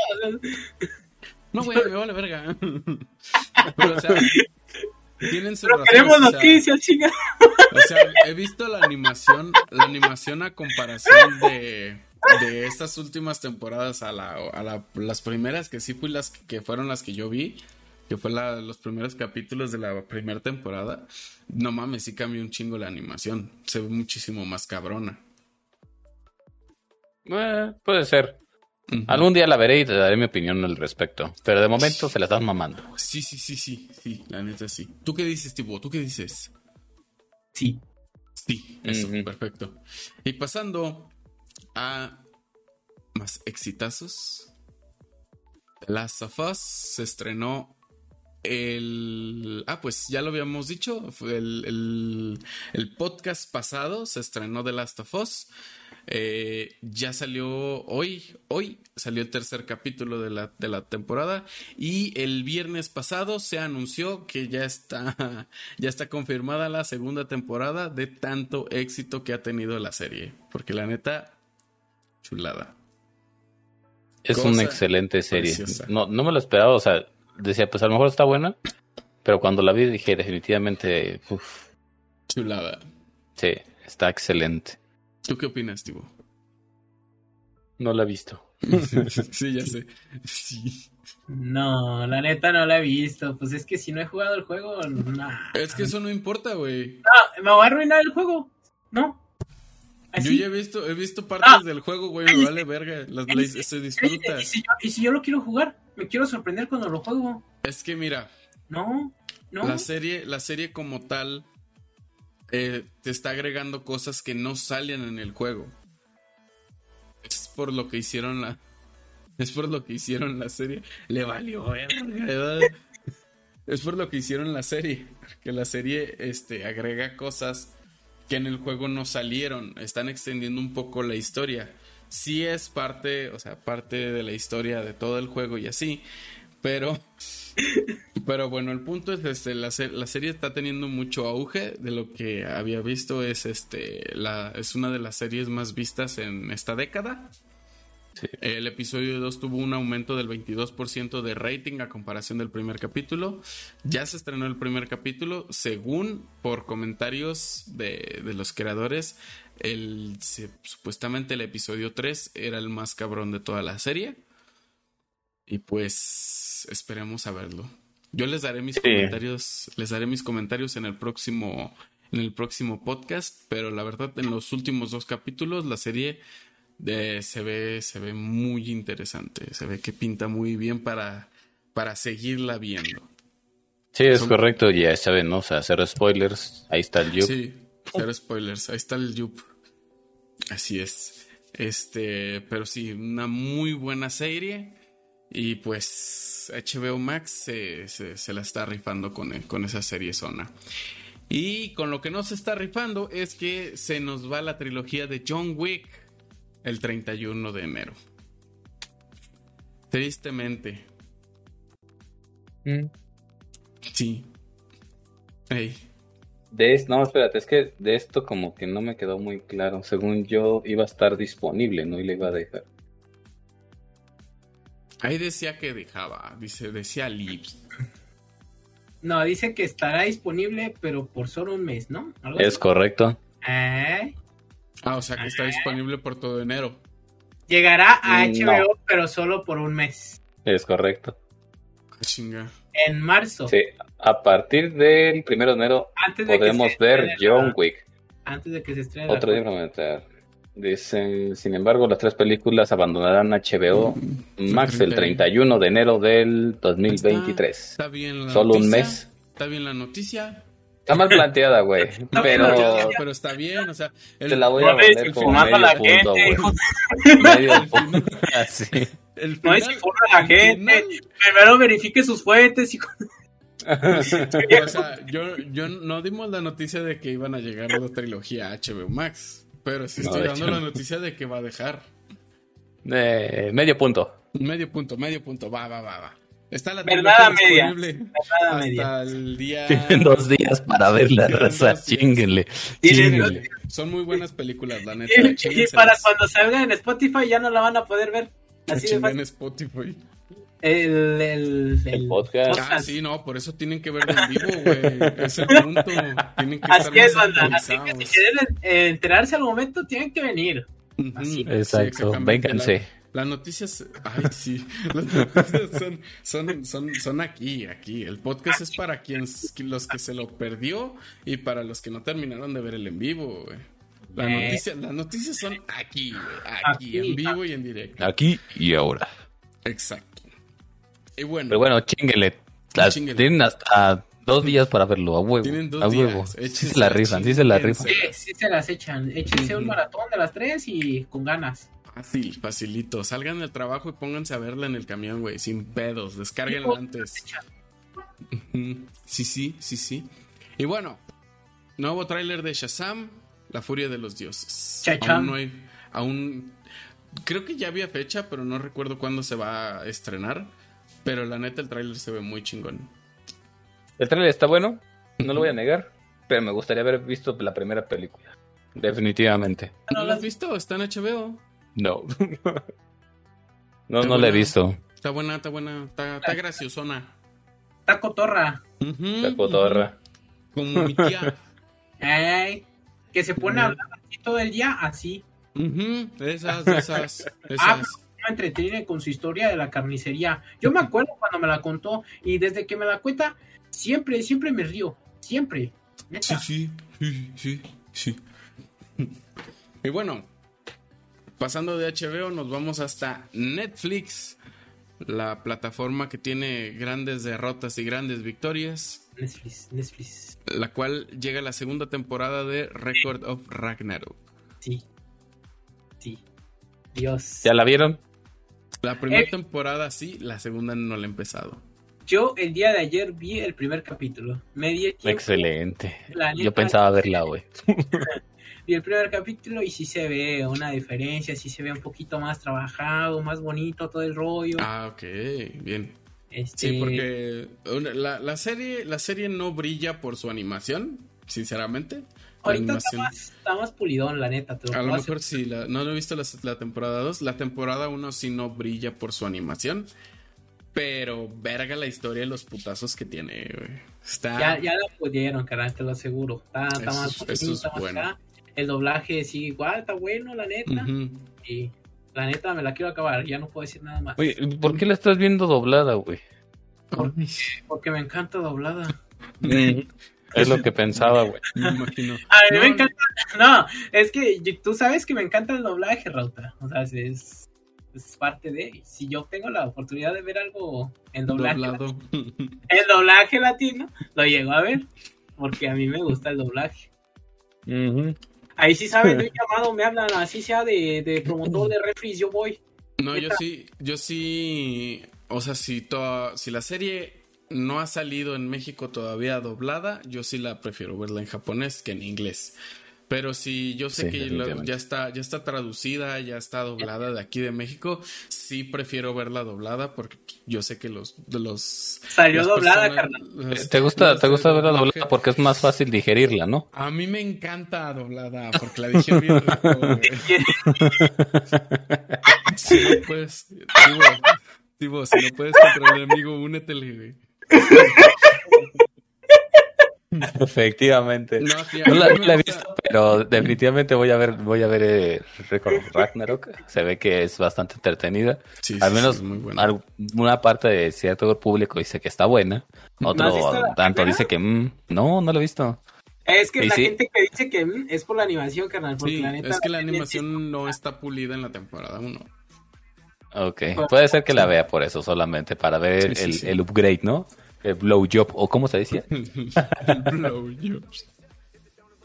No, güey, me vale verga. Pero, o sea, tienen su Pero razón, queremos o sea, noticias, chinga. O sea, he visto la animación, la animación a comparación de, de estas últimas temporadas a, la, a la- las primeras que sí fui las que fueron las que yo vi, que fue la- los primeros capítulos de la primera temporada. No mames, sí cambió un chingo la animación. Se ve muchísimo más cabrona. Eh, puede ser. Algún día la veré y te daré mi opinión al respecto. Pero de momento se la están mamando. Sí, sí, sí, sí, sí, la neta sí. ¿Tú qué dices, Tibo? ¿Tú qué dices? Sí. Sí, eso, perfecto. Y pasando a más exitazos. Of Us se estrenó el... Ah, pues ya lo habíamos dicho, el, el- el podcast pasado se estrenó The Last of Us. Eh, ya salió hoy, hoy salió el tercer capítulo de la, de la temporada y el viernes pasado se anunció que ya está, ya está confirmada la segunda temporada de tanto éxito que ha tenido la serie. Porque la neta, chulada. Es Cosa una excelente serie. preciosa. No, no me lo esperaba, o sea, decía, pues a lo mejor está buena. Pero cuando la vi dije, definitivamente, uf, Chulada. sí, está excelente. ¿Tú qué opinas, Tibo? No la he visto. sí, ya sé. Sí. No, la neta no la he visto. Pues es que si no he jugado el juego, nah. Es que eso no importa, güey. No, me va a arruinar el juego. No. Yo ya he visto, he visto partes Ah. del juego, güey, me vale verga. Las, se disfruta. ¿Y si, yo, y si yo lo quiero jugar, me quiero sorprender cuando lo juego. Es que mira, No, no. la serie, la serie como tal eh, te está agregando cosas que no salen en el juego. Es por lo que hicieron la. Es por lo que hicieron la serie. Le valió verga. Es por lo que hicieron la serie. Que la serie este, agrega cosas que en el juego no salieron. Están extendiendo un poco la historia. Sí es parte, o sea, parte de la historia de todo el juego y así. Pero pero bueno, el punto es este, la, la serie está teniendo mucho auge. De lo que había visto es este la es una de las series más vistas en esta década. Sí. El episodio 2 tuvo un aumento del 22% de rating a comparación del primer capítulo. Ya se estrenó el primer capítulo. Según por comentarios de, de los creadores, el, se- supuestamente el episodio 3 era el más cabrón de toda la serie. Y pues esperemos a verlo. Yo les daré mis Sí. comentarios, les daré mis comentarios en el próximo en el próximo podcast, pero la verdad en los últimos dos capítulos la serie se ve se ve muy interesante, se ve que pinta muy bien para para seguirla viendo. Sí, es Son- correcto, ya saben, ¿no? O sea, cero spoilers, ahí está el Yup. Sí, cero spoilers, ahí está el Yup. Así es. Este, pero sí, una muy buena serie. Y pues HBO Max se, se- se la está rifando con, con esa serie zona. Y con lo que no se está rifando es que se nos va la trilogía de John Wick el 31 de enero. Tristemente, Mm. sí. Ey, De es- no, espérate, es que de esto como que no me quedó muy claro. Según yo, iba a estar disponible, ¿no? Y le iba a dejar. ahí decía que dejaba, dice, decía Lips. No, dice que estará disponible, pero por solo un mes, ¿no? Algo así. Es correcto. Eh, Ah, o sea que está disponible por todo enero. Llegará a No. HBO, pero solo por un mes. Es correcto. Ah, chinga. En marzo. Sí, a partir del primero de enero Antes de que podemos ver la- John Wick. Antes de que se estrene Otro día para meter. Dice, sin embargo, las tres películas abandonarán HBO Max el 31 de enero del 2023. Está bien la Solo un noticia, mes. Está bien la noticia. Está mal planteada, güey. Pero planteada, pero está bien, o sea, el, te la voy a el como medio la punto, gente, güey. Medio punto. Así. el No es que a la gente. final, Primero verifique sus fuentes y o sea, yo, yo no dimos la noticia de que iban a llegar la trilogía HBO Max, pero sí estoy dando hecho la no. noticia de que va a dejar. Eh, medio punto. Medio punto, medio punto, va, va, va, va. Está la Verdad media. nada hasta media. el día... Tienen dos días para ver la Tienen raza. Chinguenle. Son muy buenas películas, la neta. Y, y para cuando salga en Spotify ya no la van a poder ver. Así de en. Spotify. El, el, El podcast. Ah, sí, no, por eso tienen que verlo en vivo, güey. Es el punto. Tienen que Así estar es, banda. Así que si quieren enterarse al momento, tienen que venir. Así. sí, Exacto. Vénganse. La- Las noticias, ay, sí, las noticias son, son, son, son aquí, aquí. El podcast es para quienes, los que se lo perdió y para los que no terminaron de ver el en vivo, güey. La Eh. noticia, las noticias son aquí, güey, aquí, Aquí, en vivo y en directo. Aquí y ahora. Exacto. Y bueno, Pero bueno. Las- Chinguenle. Tienen hasta dos días para verlo, a huevo. Tienen dos a días. huevo. Sí Échense se la a rifan, sí se la rifan. Sí, sí se las echan. Échense un maratón de las tres y con ganas. Fácil, facilito. Salgan del trabajo y pónganse a verla en el camión, güey, sin pedos. Descárguenla antes. Sí, sí, sí, sí. Y bueno, nuevo tráiler de Shazam, La Furia de los Dioses. Chacham. Aún no hay, aún creo que ya había fecha, pero no recuerdo cuándo se va a estrenar. Pero la neta el tráiler se ve muy chingón. El trailer está bueno, no lo voy a negar, pero me gustaría haber visto la primera película. Definitivamente. ¿No lo has visto? Está en HBO. No. no, Está no la he visto. Está buena, está buena, está, está graciosona. Está cotorra. Ujú, La cotorra. Como mi tía. Ey, que se pone a hablar así todo el día, así. Ujú, Esas, esas, Ah, esas. no me entretiene con su historia de la carnicería. Yo me acuerdo cuando me la contó y desde que me la cuenta, siempre, siempre me río. Siempre. Sí, sí, sí, sí, sí. Y bueno, pasando de HBO, nos vamos hasta Netflix, la plataforma que tiene grandes derrotas y grandes victorias. Netflix, Netflix. La cual llega la segunda temporada de Record of Ragnarok. Sí. Sí. Dios. ¿Ya la vieron? La primera Eh. temporada sí, la segunda no la he empezado. Yo el día de ayer vi el primer capítulo. Me di el tiempo, Excelente. Yo pensaba verla, güey. Vi el primer capítulo y sí se ve una diferencia, sí se ve un poquito más trabajado, más bonito todo el rollo. Ah, ok, bien. Este, Sí, porque la, la serie, la serie no brilla por su animación, sinceramente. Ahorita está más, está más pulidón, la neta. te lo A lo mejor sí, la- no lo he visto la, la temporada 2. La temporada 1 sí no brilla por su animación. Pero verga la historia y los putazos que tiene, güey. Está. Ya, ya la pudieron, carnal, te lo aseguro. Está, está Eso más eso es está más bueno. acá. El doblaje sí, igual, está bueno, la neta. Y la neta me la quiero acabar, ya no puedo decir nada más. Oye, ¿por qué la estás viendo doblada, güey? Porque me encanta doblada. Es lo que pensaba, güey. Me imagino. A mí No, me encanta. No, es que tú sabes que me encanta el doblaje, Rauta. O sea, es, es parte de. Si yo tengo la oportunidad de ver algo en doblaje, Doblado. el doblaje latino, lo llego a ver. Porque a mí me gusta el doblaje. Ujú. Ahí sí saben, de un llamado me hablan, así sea de, de promotor de refris, yo voy. No, yo sí, yo sí, o sea, si, toda, si la serie no ha salido en México todavía doblada, yo sí la prefiero verla en japonés que en inglés. Pero si yo sé Sí, que la- ya está, ya está traducida, ya está doblada de aquí de México, sí prefiero verla doblada porque yo sé que los, de los Salió doblada, personas- carnal. ¿Te gusta, te gusta verla doblada porque es más fácil digerirla, ¿no? A mí me encanta doblada porque la dije bien rico, güey. Si no puedes, Tibo, Tibo, si no puedes contra el enemigo, únetele, güey. Efectivamente. No, sí, la, me no la he visto, pero definitivamente voy a ver, voy a ver eh, Record of Ragnarok. Se ve que es bastante entretenida. Sí, Al menos sí, muy buena. al- una parte de cierto público dice que está buena. ¿No Otro tanto dice que mm, no, no lo he visto. Es que Y la sí. gente que dice que mm, es por la animación, carnal. Porque la neta, es que la serie animación no está pulida en la temporada 1. Ok, puede ser que la vea por eso solamente, para ver Sí, sí, el, sí. el upgrade, ¿no? El blow job, o cómo se decía. el blowjobs.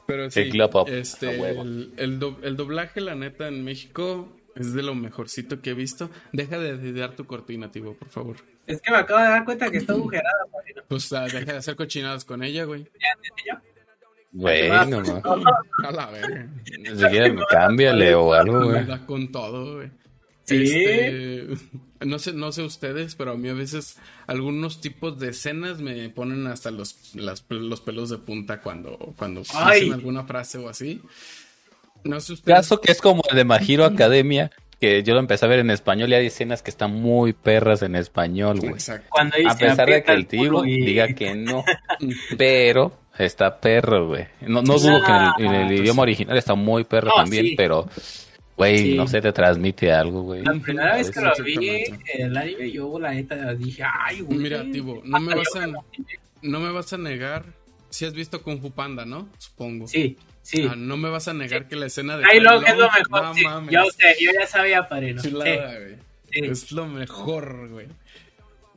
Pero sí, El club up, este, el, el do- el doblaje, la neta, en México es de lo mejorcito que he visto. Deja de dediar tu cortina, Tibo, por favor. Es que me acabo de dar cuenta que está agujerada, padrino. O sea, deja de hacer cochinadas con ella, güey. Bueno, no. A la verga. Si quieres, cámbiale o algo, güey. con todo, güey. Sí. Este, no sé, no sé ustedes, pero a mí a veces algunos tipos de escenas me ponen hasta los, las- los pelos de punta cuando, cuando Ay. dicen alguna frase o así. No sé ustedes. Caso que es como el de Mahiro Academia, que yo lo empecé a ver en español y hay escenas que están muy perras en español, güey. Cuando A pesar de que el tío y- diga que no, pero está perro, güey. No, no dudo que en el, en el idioma original está muy perro No, también, sí. pero, güey, Sí. no sé, te transmite algo, güey. La primera vez que lo vi el anime, yo la neta dije, ay, güey. Mira, Tibo, no me vas a, no me vas a negar. Si has visto Kung Fu Panda, ¿no? Supongo. Sí, sí. Ah, no me vas a negar que la escena de Ahí lo es lo mejor. no sí. mames, Yo sé, yo ya sabía, padrino. Sí, chulada, güey. sí. Es lo mejor, güey.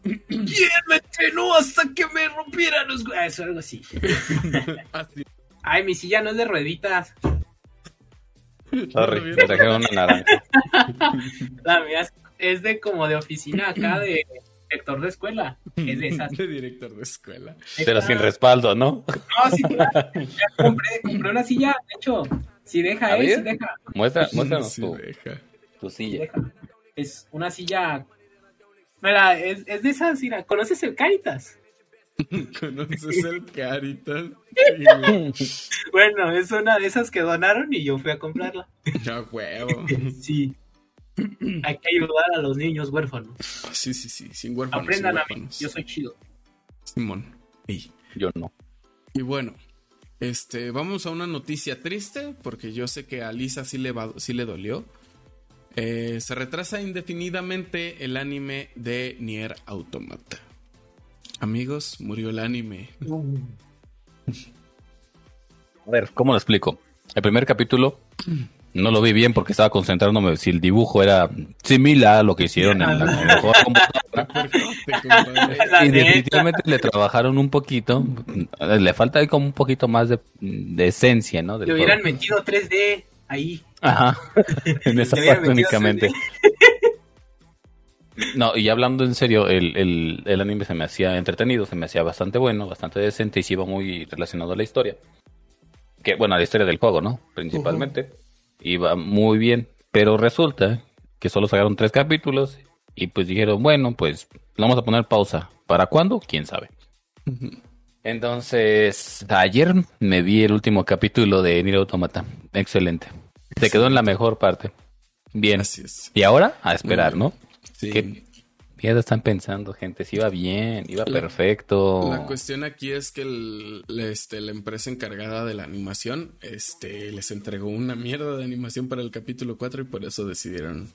¿Quién me entrenó hasta que me rompieran los hue- Eso, algo así. Así. Ay, mi silla no es de rueditas. Sorry, me trajeron una naranja. La mía es, de como de oficina acá de director de escuela. Es de esas. De director de escuela. Pero sin respaldo, ¿no? No, sí, claro. Ya compré, compré una silla. De hecho, si deja, eh, si deja. Muestra, muéstranos Sí, tu, deja. tu sí silla. deja. Es una silla. Mira, es, es de esas, mira, ¿conoces el Caritas? ¿Conoces el Caritas? Sí. Bueno, es una de esas que donaron y yo fui a comprarla. Ya, huevo. Sí. Hay que ayudar a los niños huérfanos. Sí, sí, sí. Sin huérfanos. Aprendan sin a mí, yo soy chido. Simón. Ey. Yo no. Y bueno, este, vamos a una noticia triste, porque yo sé que a Lisa sí le, va- sí le dolió. Eh, se retrasa indefinidamente el anime de Nier Automata. Amigos, murió el anime. A ver, ¿cómo lo explico? El primer capítulo no lo vi bien porque estaba concentrándome si el dibujo era similar a lo que hicieron en la mejor computadora. La Y definitivamente le trabajaron un poquito. Le falta ahí como un poquito más de, de esencia, ¿no? Del Le hubieran juego. metido 3D ahí. Ajá. en esa parte únicamente. 3D. No, y hablando en serio, el, el, el anime se me hacía entretenido, se me hacía bastante bueno, bastante decente y sí iba muy relacionado a la historia. Que, bueno, a la historia del juego, ¿no? Principalmente. Iba muy bien, pero resulta que solo sacaron tres capítulos y pues dijeron, bueno, pues vamos a poner pausa. ¿Para cuándo? ¿Quién sabe? Entonces, ayer me vi el último capítulo de Nier Automata. Excelente. Se quedó en la mejor parte. Bien. Así es. Y ahora, a esperar, ¿no? Sí. ¿Qué mierda están pensando, gente? Si iba bien, iba La- perfecto. La cuestión aquí es que el- este, la empresa encargada de la animación este, les entregó una mierda de animación para el capítulo 4 y por eso decidieron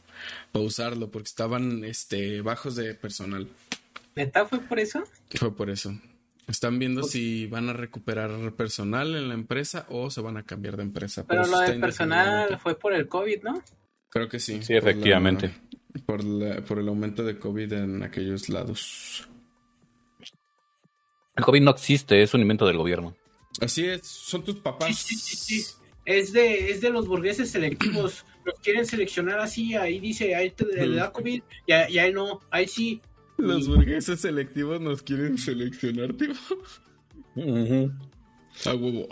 pausarlo, porque estaban este, bajos de personal. ¿Neta fue por eso? Fue por eso. Están viendo si van a recuperar personal en la empresa o se van a cambiar de empresa. Pero lo del personal fue por el COVID, ¿no? Creo que sí. Sí, la- efectivamente. Por, la- por el aumento de COVID en aquellos lados. El COVID no existe, es un invento del gobierno. Así es, son tus papás. Sí, sí, sí, sí. Es de, es de los burgueses selectivos. Los quieren seleccionar así. Ahí dice, ahí te le da COVID. Y a, y a él no. Ahí sí. Los burgueses selectivos nos quieren seleccionar, tío. A huevo.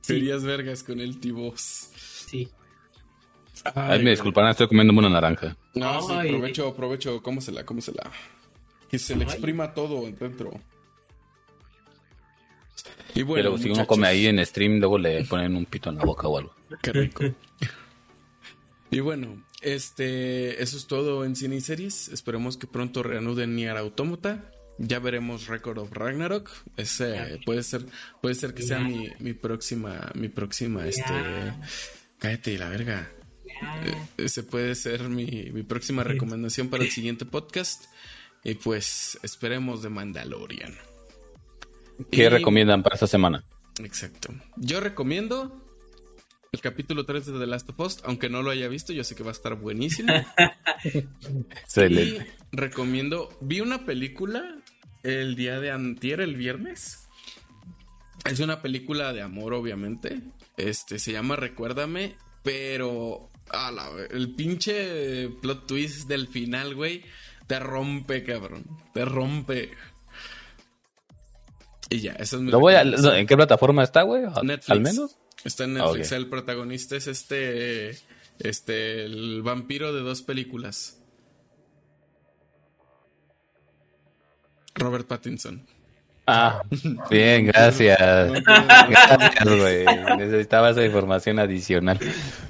Sí. Serías vergas con el tibos. Sí. Ay, me disculparán, estoy comiéndome una naranja. No, sí, provecho, provecho, cómosela, cómosela. Que se le Ay. exprima todo dentro. Y Pero bueno, si uno come ahí en stream, luego le ponen un pito en la boca o algo. Qué rico. y bueno, este, eso es todo en cine y series. Esperemos que pronto reanuden Nier Automata. Ya veremos Record of Ragnarok. Ese puede ser, puede ser que sea mi, mi próxima, mi próxima, este, cállate la verga. Ya. Ese puede ser mi, mi próxima recomendación para el siguiente podcast. Y pues esperemos de Mandalorian. ¿Qué Y- recomiendan para esta semana? Exacto. Yo recomiendo el capítulo 3 de The Last of Us, aunque no lo haya visto, yo sé que va a estar buenísimo. Excelente. Y recomiendo, vi una película el día de antier, el viernes. Es una película de amor, obviamente. Este se llama Recuérdame, pero a la el pinche plot twist del final, güey, te rompe, cabrón. Te rompe. Y ya, eso es mi Lo voy a, recomendación. ¿En qué plataforma está, güey? Netflix. ¿Al menos? Está en Ah, Netflix. El protagonista es este. Este. El vampiro de dos películas. Robert Pattinson. Ah, bien, gracias. Gracias, güey. Necesitaba esa información adicional.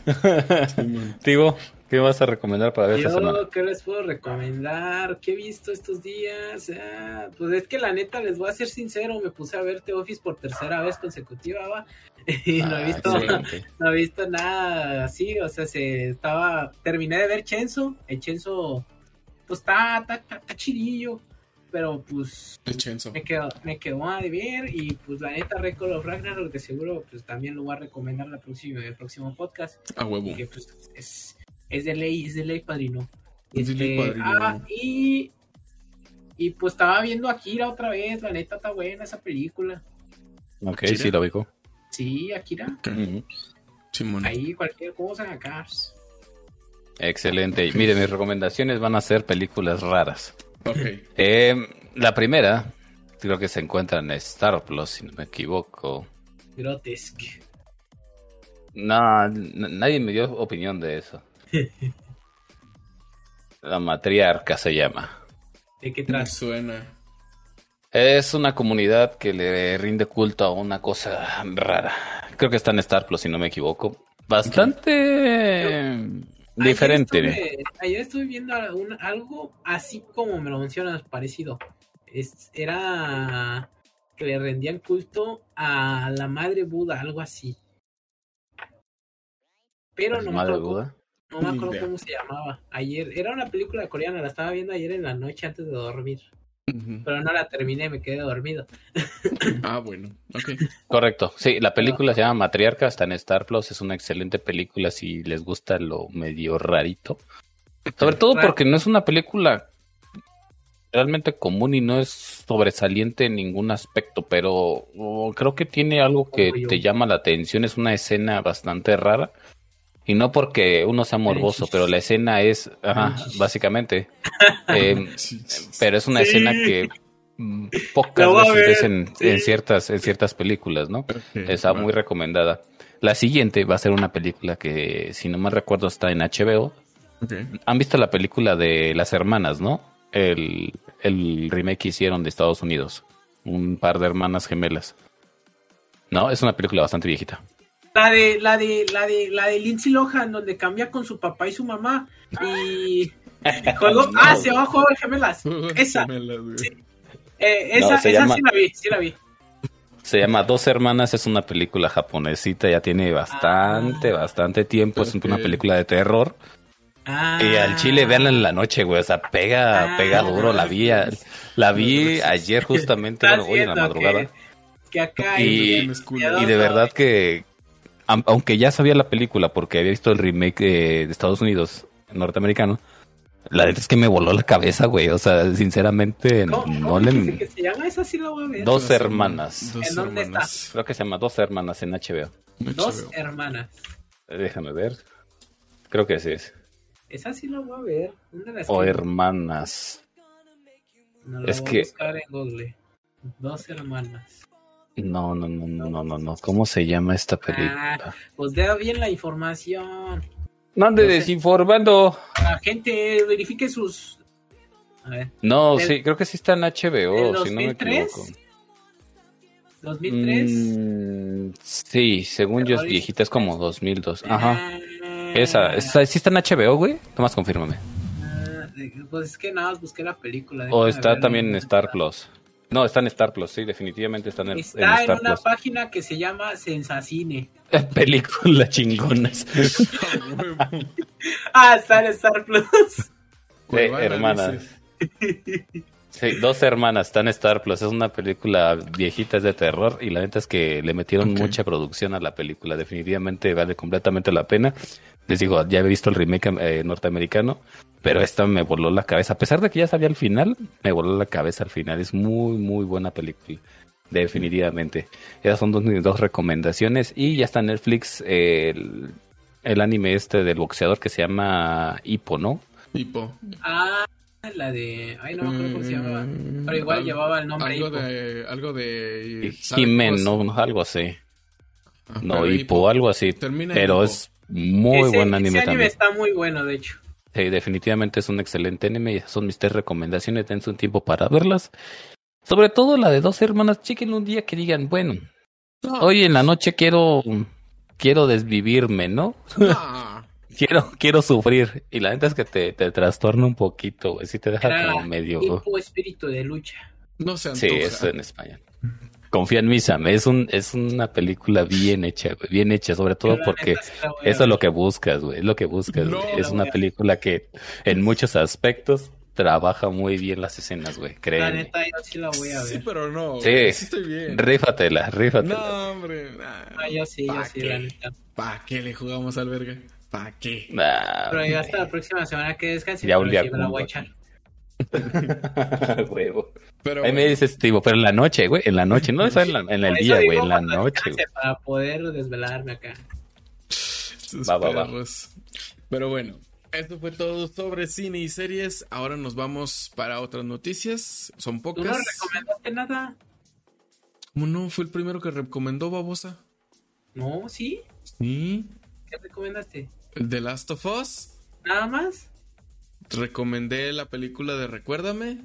Tibo, ¿qué vas a recomendar para ver esta semana? Yo, ¿qué les puedo recomendar? ¿Qué he visto estos días? Ah, pues es que la neta, les voy a ser sincero, me puse a ver The Office por tercera vez consecutiva, ¿va? y no he Ah, visto, excelente. no he visto nada así, o sea, se estaba, terminé de ver Chenzo, el Chenzo, pues está, está, está- está chidillo, pero pues me quedó, me quedó a ver y pues la neta Record of Ragnarok de seguro pues también lo voy a recomendar la próxima, el próximo podcast. A huevo. Que, pues, es, es de ley, es de ley, padrino. Es de ley, Este, padrino. ah, y, y pues estaba viendo Akira otra vez, la neta está buena esa película. Ok, Chile. sí, lo ubico. Sí, Akira. Simón. ahí cualquier cosa acá. Excelente. Mire, mis recomendaciones van a ser películas raras. Ok. Eh, la primera, creo que se encuentra en Star Plus, si no me equivoco. Grotesque. No, nadie me dio opinión de eso. La matriarca se llama. ¿De qué trata? suena. Es una comunidad que le rinde culto a una cosa rara. Creo que está en Star Plus, si no me equivoco. Bastante diferente. Ayer estuve, ayer estuve viendo un- algo así como me lo mencionas, parecido. Es, era que le rendían culto a la madre Buda, algo así. Pero no me acuerdo, Buda. No me acuerdo cómo se llamaba. Ayer, era una película coreana, la estaba viendo ayer en la noche antes de dormir. Pero no la terminé, me quedé dormido. Ah, bueno. Ok. Correcto. Sí, la película se llama Matriarca, está en Star Plus, es una excelente película si les gusta lo medio rarito. Sobre todo porque no es una película realmente común y no es sobresaliente en ningún aspecto, pero oh, creo que tiene algo que te llama la atención, es una escena bastante rara. Y no porque uno sea morboso, pero la escena es, ajá, básicamente. Sí, pero es una Sí. escena que mm, pocas veces ves en, sí. en ciertas, en ciertas películas, ¿no? Está muy recomendada. La siguiente va a ser una película que, si no mal recuerdo, está en HBO. Han visto la película de Las Hermanas, ¿no? El, el remake que hicieron de Estados Unidos. Un par de hermanas gemelas. No, es una película bastante viejita. La de, la de, la de, la de Lindsay Lohan, donde cambia con su papá y su mamá. Y juego, ah, se va a jugar gemelas. Esa, Gemelas, güey. eh, esa, No, esa llama- sí la vi, sí la vi. Se llama Dos Hermanas, es una película japonesita, ya tiene bastante, Ah. bastante tiempo. Es una película de terror. Ah, Y al chile, véanla en la noche, güey. O sea, pega, Ah, pega duro. La vi, la vi ayer justamente, bueno, hoy en la madrugada. Que, que acá Y- Y de verdad que, aunque ya sabía la película porque había visto el remake de, de Estados Unidos, norteamericano, la neta es que me voló la cabeza, güey. O sea, sinceramente, ¿Cómo, no cómo le... que se llama? Esa sí la voy a ver. Dos hermanas. Dos ¿En dónde hermanas. Creo que se llama Dos Hermanas en HBO. Dos hermanas. Eh, Déjame ver. Creo que sí es. Esa sí la voy a ver. ¿Dónde la O hermanas. No, la es voy que- a buscar en Google. Dos hermanas. No, no, no, no, no, no, no. ¿Cómo se llama esta película? Ah, pues da bien la información. No ande no sé. desinformando. La gente verifique sus. A ver, No, ¿Del- sí, creo que sí está en HBO, del si no me 2003? equivoco. 2003. Mm, sí, según yo es viejita, es como 2002. Ajá. Ah, Esa, esa, ¿sí está en HBO, güey? Tomás, confírmame. ah, pues es que nada busqué la película. O está también en Star. Plus. No, está en Star Plus, sí, definitivamente está en, el, en Está en Star una Plus. página que se llama Sensacine. Películas chingonas. Ah, está en Star Plus. Sí, hermanas. Sí, dos hermanas, está en Star Plus. Es una película viejita, es de terror. Y la neta es que le metieron mucha producción a la película. Definitivamente vale completamente la pena. Les digo, ya he visto el remake eh, norteamericano, pero esta me voló la cabeza. A pesar de que ya sabía el final, me voló la cabeza al final. Es muy, muy buena película. Definitivamente. Esas son dos, mis dos recomendaciones. Y ya está en Netflix eh, el, el anime este del boxeador que se llama Hippo, ¿no? Hipo. Ah, la de. Ay, no me acuerdo cómo se llamaba. Pero igual al- llevaba el nombre Algo Hippo. de. Algo de. Jimen, no, algo así. Ah, No, Hippo, algo así. Termina Pero Hippo. es muy Ese- buen anime ese anime también. está muy bueno, de hecho. Sí, definitivamente es un excelente anime. Son mis tres recomendaciones. Dense un tiempo para verlas. Sobre todo la de dos hermanas. Chequen un día que digan, bueno, No, hoy en la noche quiero, quiero desvivirme, ¿no? no. Quiero, quiero sufrir. Y la neta es que te, te trastorna un poquito, güey. Sí te deja Era como medio. Tipo espíritu de lucha. No se Sí, antoja. eso en español. Confía en mí, Sam. Es, un, es una película bien hecha, güey. Bien hecha, sobre todo Pero la porque neta sí la eso es lo que buscas, güey. Es lo que buscas. No. güey. Es una película que en muchos aspectos trabaja muy bien las escenas, güey. La Créeme. neta, yo sí la voy a Sí, ver. pero no. Sí. güey, Sí, estoy bien. Rífatela, rífatela. No, hombre. nah. Ah, yo sí, yo ¿Pa' sí, qué? la neta. ¿Para qué le jugamos al verga? ¿Para qué? Nah, Pero ya hasta la próxima semana que descanse. Ya un día sí me la voy a junto. echar. Huevo. Pero Ahí me dices, Tivo, pero en la noche, güey. En la noche, no es en, la- en el día, güey. En la noche, güey. Para poder desvelarme acá. Va, va, va. Pero bueno, esto fue todo sobre cine y series. Ahora nos vamos para otras noticias. Son ¿Tú no pocas. recomendaste nada? ¿Cómo no? Fue el primero que recomendó Babosa. No, sí. Sí. ¿Qué recomendaste? The Last of Us. ¿Nada más? Recomendé la película de Recuérdame.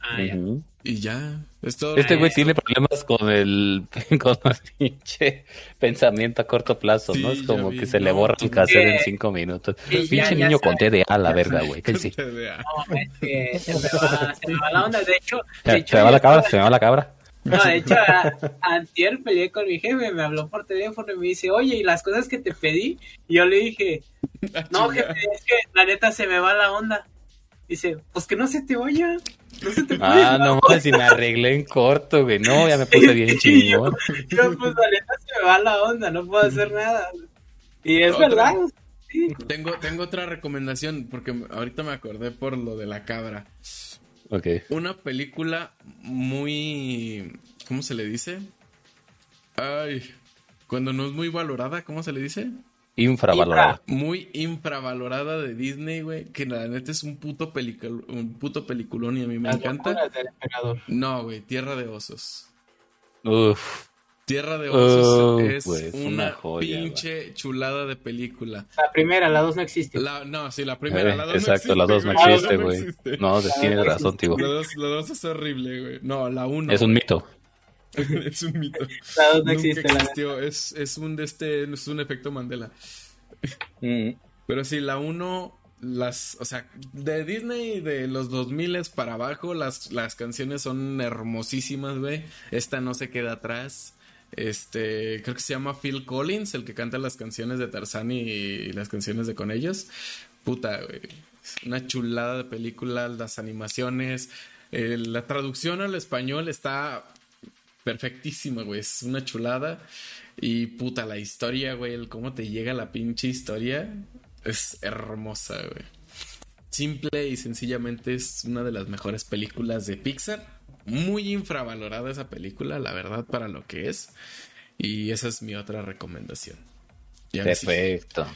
Ah, ya. Y ya. Es todo. Este güey tiene problemas con el, con el pinche pensamiento a corto plazo, ¿no? Es ya como vi. que se le borra el cassette en cinco minutos. sí, ya- pinche ya niño con sabe. TDA, la verga, güey. Que sí. No, es que se me va, se me va la onda. De hecho, de Se, hecho se me va la cabra, se me va la cabra. No, de hecho, a- antier peleé con mi jefe, me habló por teléfono y me dice, oye, ¿y las cosas que te pedí? Y yo le dije, no, jefe, es que la neta se me va la onda. Dice, pues que no se te vaya. No se te vaya. Ah, no mames, si me arreglé en corto, güey. No, ya me puse bien chingón. Yo, pues la neta se me va la onda, no puedo hacer nada. Y es Otra. verdad. Sí. Tengo, tengo otra recomendación, porque ahorita me acordé por lo de la cabra. Ok. Una película muy. ¿Cómo se le dice? Ay. Cuando no es muy valorada, ¿cómo se le dice? Infravalorado. Muy infravalorada de Disney, güey. Que la neta es un puto, pelicul un puto peliculón y a mí me Las encanta. del. No, güey, Tierra de Osos. Uf. Tierra de Osos Oh, es pues, una, una joya, pinche chulada de película. La primera, la dos no existe. La, no, sí, la primera. Eh, la dos exacto, no la dos no existe, La dos güey. existe. No, tienes razón, tío. La dos, la dos es horrible, güey. No, la uno. Es un mito. es un mito. La dos no Nunca existe, la existió. Es, es un de este, es un efecto Mandela. Mm. Pero sí, la uno, las, o sea, de Disney de los 2000 para abajo, las, las canciones son hermosísimas, güey. Esta no se queda atrás. Este, creo que se llama Phil Collins, el que canta las canciones de Tarzán y, las canciones de con ellos. Puta, güey. Una chulada de película, las animaciones. eh, la traducción al español está perfectísima, güey. Es una chulada. Y puta, la historia, güey, el cómo te llega la pinche historia es hermosa, güey. Simple y sencillamente es una de las mejores películas de Pixar. Muy infravalorada esa película, la verdad, para lo que es. Y esa es mi otra recomendación. Y ahora sí, Perfecto.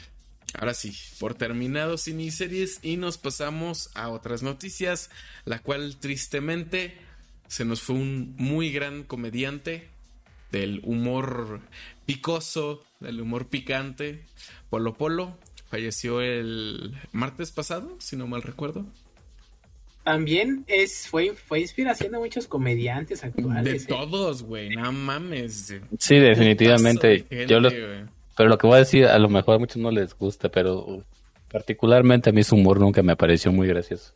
ahora sí, por terminados series y nos pasamos a otras noticias, la cual tristemente se nos fue un muy gran comediante del humor picoso, del humor picante, Polo Polo. Falleció el martes pasado, si no mal recuerdo. También es, fue, fue inspiración de muchos comediantes De actuales. ¿eh? todos, güey, no mames. Sí, definitivamente. De Yo lo- gente, güey. pero lo que voy a decir, a lo mejor a muchos no les gusta, pero particularmente a mí su humor nunca me pareció muy gracioso.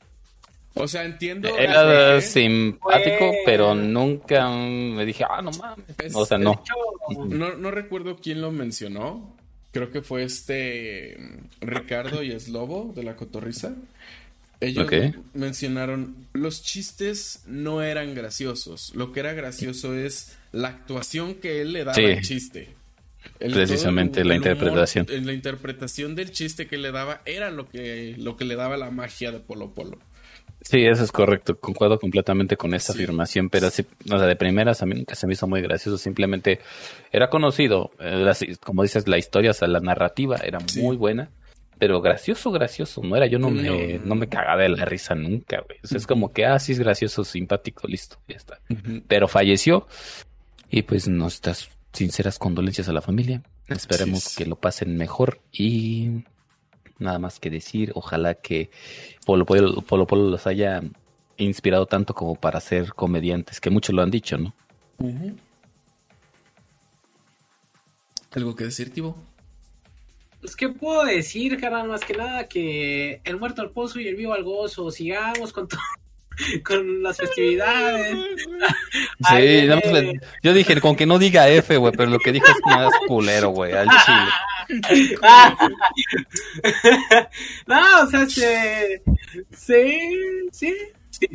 O sea, entiendo. Era simpático, Fue- pero nunca me dije, ah, no mames. Es- O sea, De no. hecho, No, no recuerdo quién lo mencionó. Creo que fue este mm, Ricardo y Slobo de la Cotorrisa. Ellos Ok. mencionaron los chistes no eran graciosos. Lo que era gracioso es la actuación que él le daba Sí. al chiste. El- Precisamente todo la el humor, interpretación. en la interpretación del chiste que le daba era lo que, lo que le daba la magia de Polo Polo. Sí, eso es correcto. Concuerdo completamente con esta Sí. afirmación, pero sí, o sea, de primeras a mí nunca se me hizo muy gracioso. Simplemente era conocido, eh, como dices, la historia, o sea, la narrativa era Sí. muy buena, pero gracioso, gracioso no era. Yo no, me, No. no me cagaba de la risa nunca, güey. O sea, es como que, ah, sí es gracioso, simpático, listo, ya está. pero falleció y pues nuestras sinceras condolencias a la familia. Esperemos que lo pasen mejor y nada más que decir, ojalá que Polo Polo, Polo Polo los haya inspirado tanto como para ser comediantes, que muchos lo han dicho, ¿no? ¿Algo que decir, Tibo? Pues, ¿qué puedo decir, carnal? Más que nada que el muerto al pozo y el vivo al gozo. Sigamos con todo. Con las festividades. Sí, nada más viene- le- yo dije, con que no diga F, güey, pero lo que dijo es más culero, güey, al chile. no, o sea, se. Sí, sí, sí.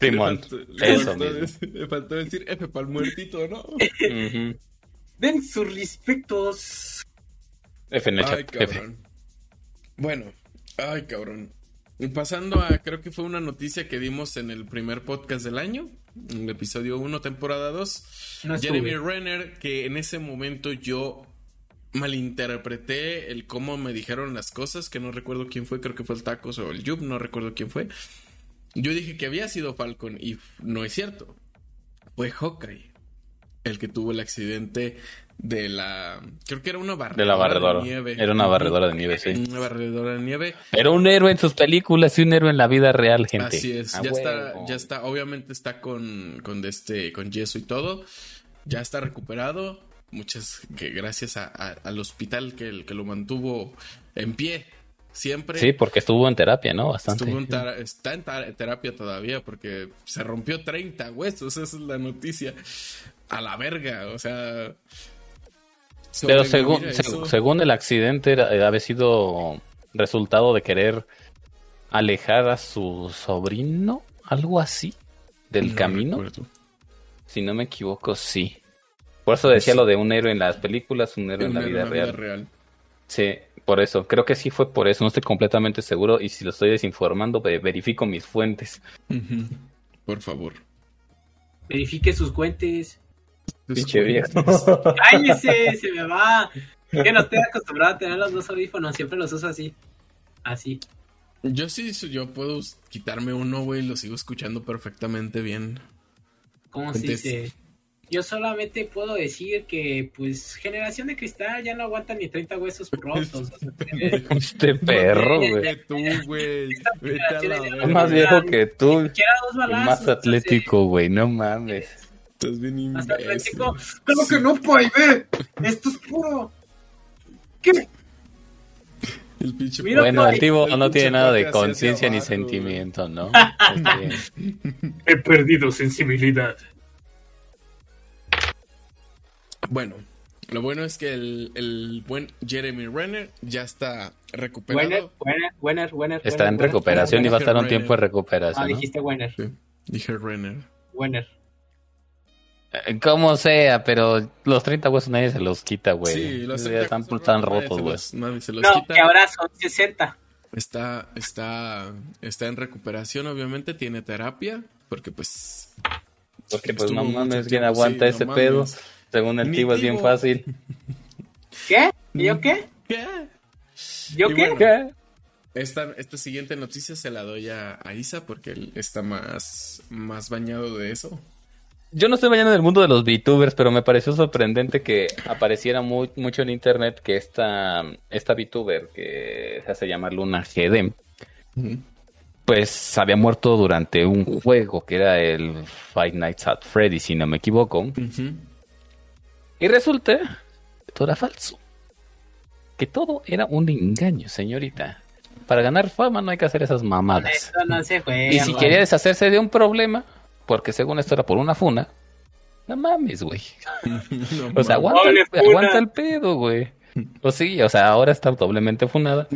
Simón, Le eso faltó mismo. decir- Le faltó decir F para el muertito, ¿no? Den sus respetos. F en el Ay, chat, F. cabrón. Bueno, ay, cabrón. Y pasando a, creo que fue una noticia que dimos en el primer podcast del año, en el episodio 1, temporada 2. No estuve. Jeremy Renner, que en ese momento yo malinterpreté el cómo me dijeron las cosas, que no recuerdo quién fue, creo que fue el Tacos o el Yub, no recuerdo quién fue. Yo dije que había sido Falcon y no es cierto. Fue Hawkeye el que tuvo el accidente de la... Creo que era una barredora De la barredora. nieve. Era una barredora de nieve, sí. Una barredora de nieve. Pero un héroe en sus películas y un héroe en la vida real, gente. Así es, A ya está, ya está, obviamente está con, con este, con yeso y todo. Ya está recuperado. Muchas que gracias a- a- al hospital que, el- que lo mantuvo en pie. Siempre. Sí, porque estuvo en terapia, ¿no? Bastante. Estuvo en está en terapia todavía porque se rompió 30 huesos, esa es la noticia. A la verga, o sea. Pero según, seg- según el accidente, era- eh, había sido resultado de querer alejar a su sobrino, algo así, del No camino. recuerdo. Si no me equivoco, sí. Por eso decía Sí. lo de un héroe en las películas, un héroe en la En vida la real. real. Sí, por eso. Creo que sí fue por eso. No estoy completamente seguro. Y si lo estoy desinformando, ve- verifico mis fuentes. Por favor. Verifique sus cuentes. Pinche viejo. ¡Cállese! se me va. Que no estoy acostumbrado a tener los dos audífonos. Siempre los uso así. Así. Yo sí, yo puedo quitarme uno, güey, y lo sigo escuchando perfectamente bien. ¿Cómo se Entonces- dice? Yo solamente puedo decir que, pues, generación de cristal ya no aguanta ni 30 huesos rotos. Este perro, Que güey. tú, güey. Vete a la Es Es verga. más viejo que tú. Ni siquiera dos Y balazos. más atlético, güey. No mames. Estás bien Más imbécil. atlético. Claro que no, Pai, ve. Esto es puro. ¿Qué? El pinche Mira, Bueno, Pai, el tipo el no tiene nada de conciencia ni güey. sentimiento, ¿no? Está bien. He perdido sensibilidad. Bueno, lo bueno es que el, el buen Jeremy Renner ya está recuperado. Winner, winner, winner, winner. Está en winner, recuperación y va a estar un Renner. tiempo de Ah, recuperación. ¿no? dijiste winner. Sí, dije Renner. Winner. Eh, Como sea, pero los 30 huesos nadie se los quita, güey. Sí, los ya están, huesos están rotos, güey. Nadie se los No, quita. que ahora son 60. Está, está, está en recuperación, obviamente, tiene terapia, porque pues... Porque pues no mames, ¿quién aguanta sí, ese no pedo? mames. Según el tío es bien fácil. ¿Qué? ¿Y ¿Yo qué? ¿Qué? ¿Yo Y qué? bueno, ¿Qué? Esta, esta siguiente noticia se la doy a, a Isa porque él está más, más bañado de eso. Yo no estoy mañana en el mundo de los VTubers, pero me pareció sorprendente que apareciera muy, mucho en internet que esta, esta VTuber, que se hace llamar Luna GD, pues había muerto durante un juego que era el Five Nights at Freddy, si no me equivoco. Ujú. Y resulta que todo era falso. Que todo era un engaño, señorita. Para ganar fama no hay que hacer esas mamadas. Esto no se juega. Y si man. quería deshacerse de un problema, porque según esto era por una funa, no mames, güey. No O sea, mames. aguanta, el, funa. aguanta el pedo, güey. Pues sí, o sea, ahora está doblemente funada.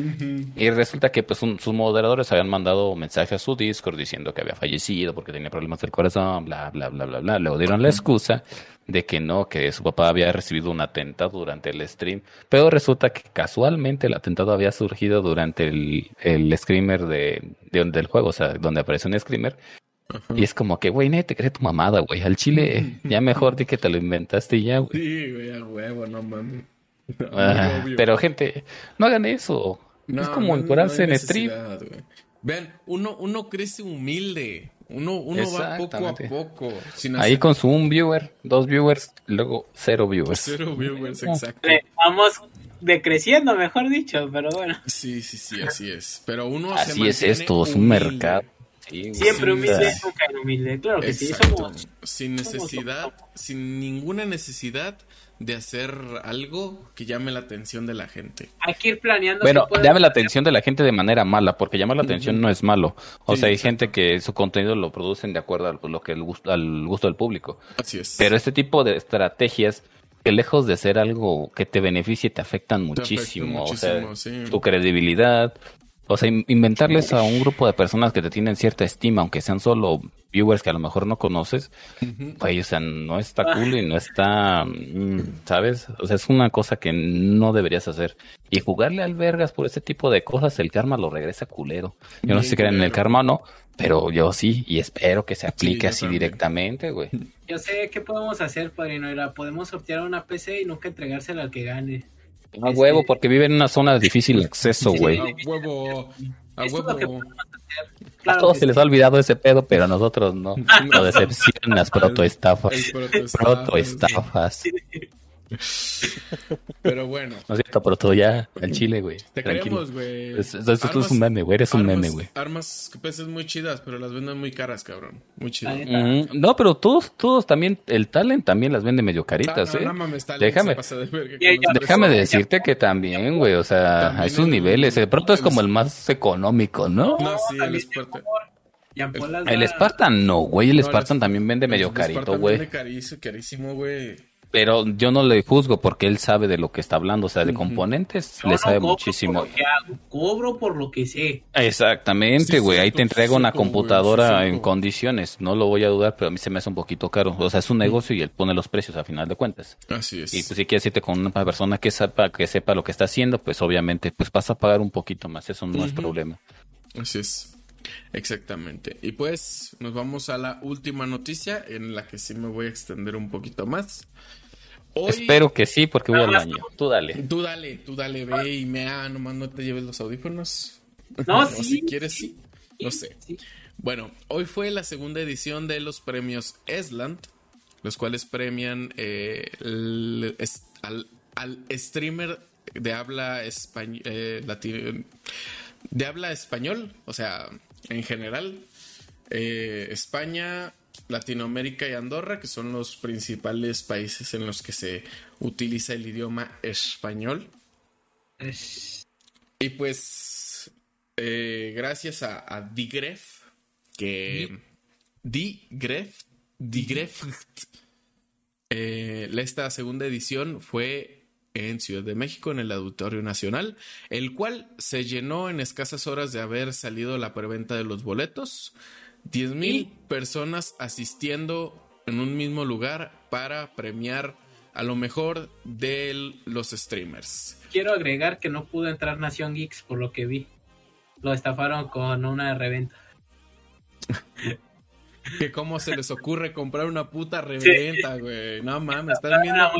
Y resulta que pues un- sus moderadores habían mandado mensaje a su Discord diciendo que había fallecido porque tenía problemas del corazón, bla, bla, bla, bla, bla. Luego dieron la excusa de que no, que su papá había recibido un atentado durante el stream. Pero resulta que casualmente el atentado había surgido durante el, el screamer de, de- del juego, o sea, donde aparece un screamer. Y es como que, güey, nadie te cree tu mamada, güey. Al chile, ya mejor di que te lo inventaste y ya, güey. Sí, güey, a huevo, no mames. No, Ah, pero gente, no hagan eso. No, es como no, encuadrarse en stream. Vean, uno, uno crece humilde. Uno, uno va poco a poco. Sin Ahí hacer con su un viewer, dos viewers, luego cero viewers. cero viewers, exacto. Le Vamos decreciendo, mejor dicho, pero bueno. Sí, sí, sí, así es. Pero uno se Así es esto, es un humilde. mercado. Sí. Siempre Sí, humilde, sí. nunca inhumilde. Claro que sí, Exacto. somos. Sin necesidad, sin ninguna necesidad de hacer algo que llame la atención de la gente. Hay que ir planeando. Bueno, llame la atención de la gente de manera mala, porque llamar la atención no es malo. O Sí, sea, hay exacto. gente que su contenido lo producen de acuerdo a lo que el gusto, al gusto del público. Así es. Pero este tipo de estrategias, que lejos de ser algo que te beneficie, te afectan Te afecta muchísimo. o sea, muchísimo, sí. tu credibilidad. O sea, in- inventarles a un grupo de personas que te tienen cierta estima, aunque sean solo viewers que a lo mejor no conoces, Ujú. güey, o sea, no está cool y no está, mm, ¿sabes? O sea, es una cosa que no deberías hacer. Y jugarle al vergas por ese tipo de cosas, el karma lo regresa culero. Yo no sé si creen en el karma o no, pero yo sí, y espero que se aplique así también. directamente, güey. Yo sé qué podemos hacer, padrino. Era, podemos sortear una PC y nunca entregársela al que gane. A huevo, porque vive en una zona de difícil acceso, güey. A huevo, a huevo. A todos se les ha olvidado ese pedo, pero a nosotros no. Lo decepcionas, protoestafas. Protoestafas. Pero bueno. No es cierto, pero todo ya al chile, güey. Te Tranquilo. queremos, güey. Es- es- Esto es un meme, güey. Eres un armas- meme, güey. Armas, pues, muy chidas, pero las venden muy caras, cabrón. Muy chidas. Ujú. No, pero todos, todos también, el talent también las vende medio caritas, no, ¿eh? no mames, Talent Déjame- de Déjame decirte que también, güey, o sea, También hay sus el- niveles. De pronto es como el más económico, ¿no? No, sí, el ampolas El Spartan no, güey, el No, Spartan también vende medio carito, güey. carísimo, güey. Pero yo no le juzgo porque él sabe de lo que está hablando, o sea, de componentes Yo le no sabe cobro muchísimo. Por lo que hago, cobro por lo que sé. Exactamente, güey, sí, ahí sí, te entrega una computadora sí, sí, en sí. condiciones, no lo voy a dudar, pero a mí se me hace un poquito caro. O sea, es un negocio y él pone los precios a final de cuentas. Así es. Y pues si quieres irte con una persona que sepa, que sepa lo que está haciendo, pues obviamente pues vas a pagar un poquito más, eso no es problema. Así es. Exactamente. Y pues nos vamos a la última noticia en la que sí me voy a extender un poquito más. Hoy, Espero que sí, porque voy al baño. Tú dale. Tú dale, tú dale, ve y mea, nomás no te lleves los audífonos. No, sí. si quieres, sí. No sé. Sí. Bueno, hoy fue la segunda edición de los premios Esland, los cuales premian eh, el- es- al, al streamer de habla español, de habla español, o sea, en general, eh, España, Latinoamérica y Andorra, que son los principales países en los que se utiliza el idioma español. Es- Y pues, eh, gracias a, a Digref, que. Digref. Digref. eh, esta segunda edición fue en Ciudad de México, en el Auditorio Nacional, el cual se llenó en escasas horas de haber salido la preventa de los boletos. 10 mil personas asistiendo en un mismo lugar para premiar a lo mejor de los streamers. Quiero agregar que no pudo entrar Nación Geeks por lo que vi. Lo estafaron con una reventa. Que cómo se les ocurre comprar una puta reventa, güey. No mames, están viendo,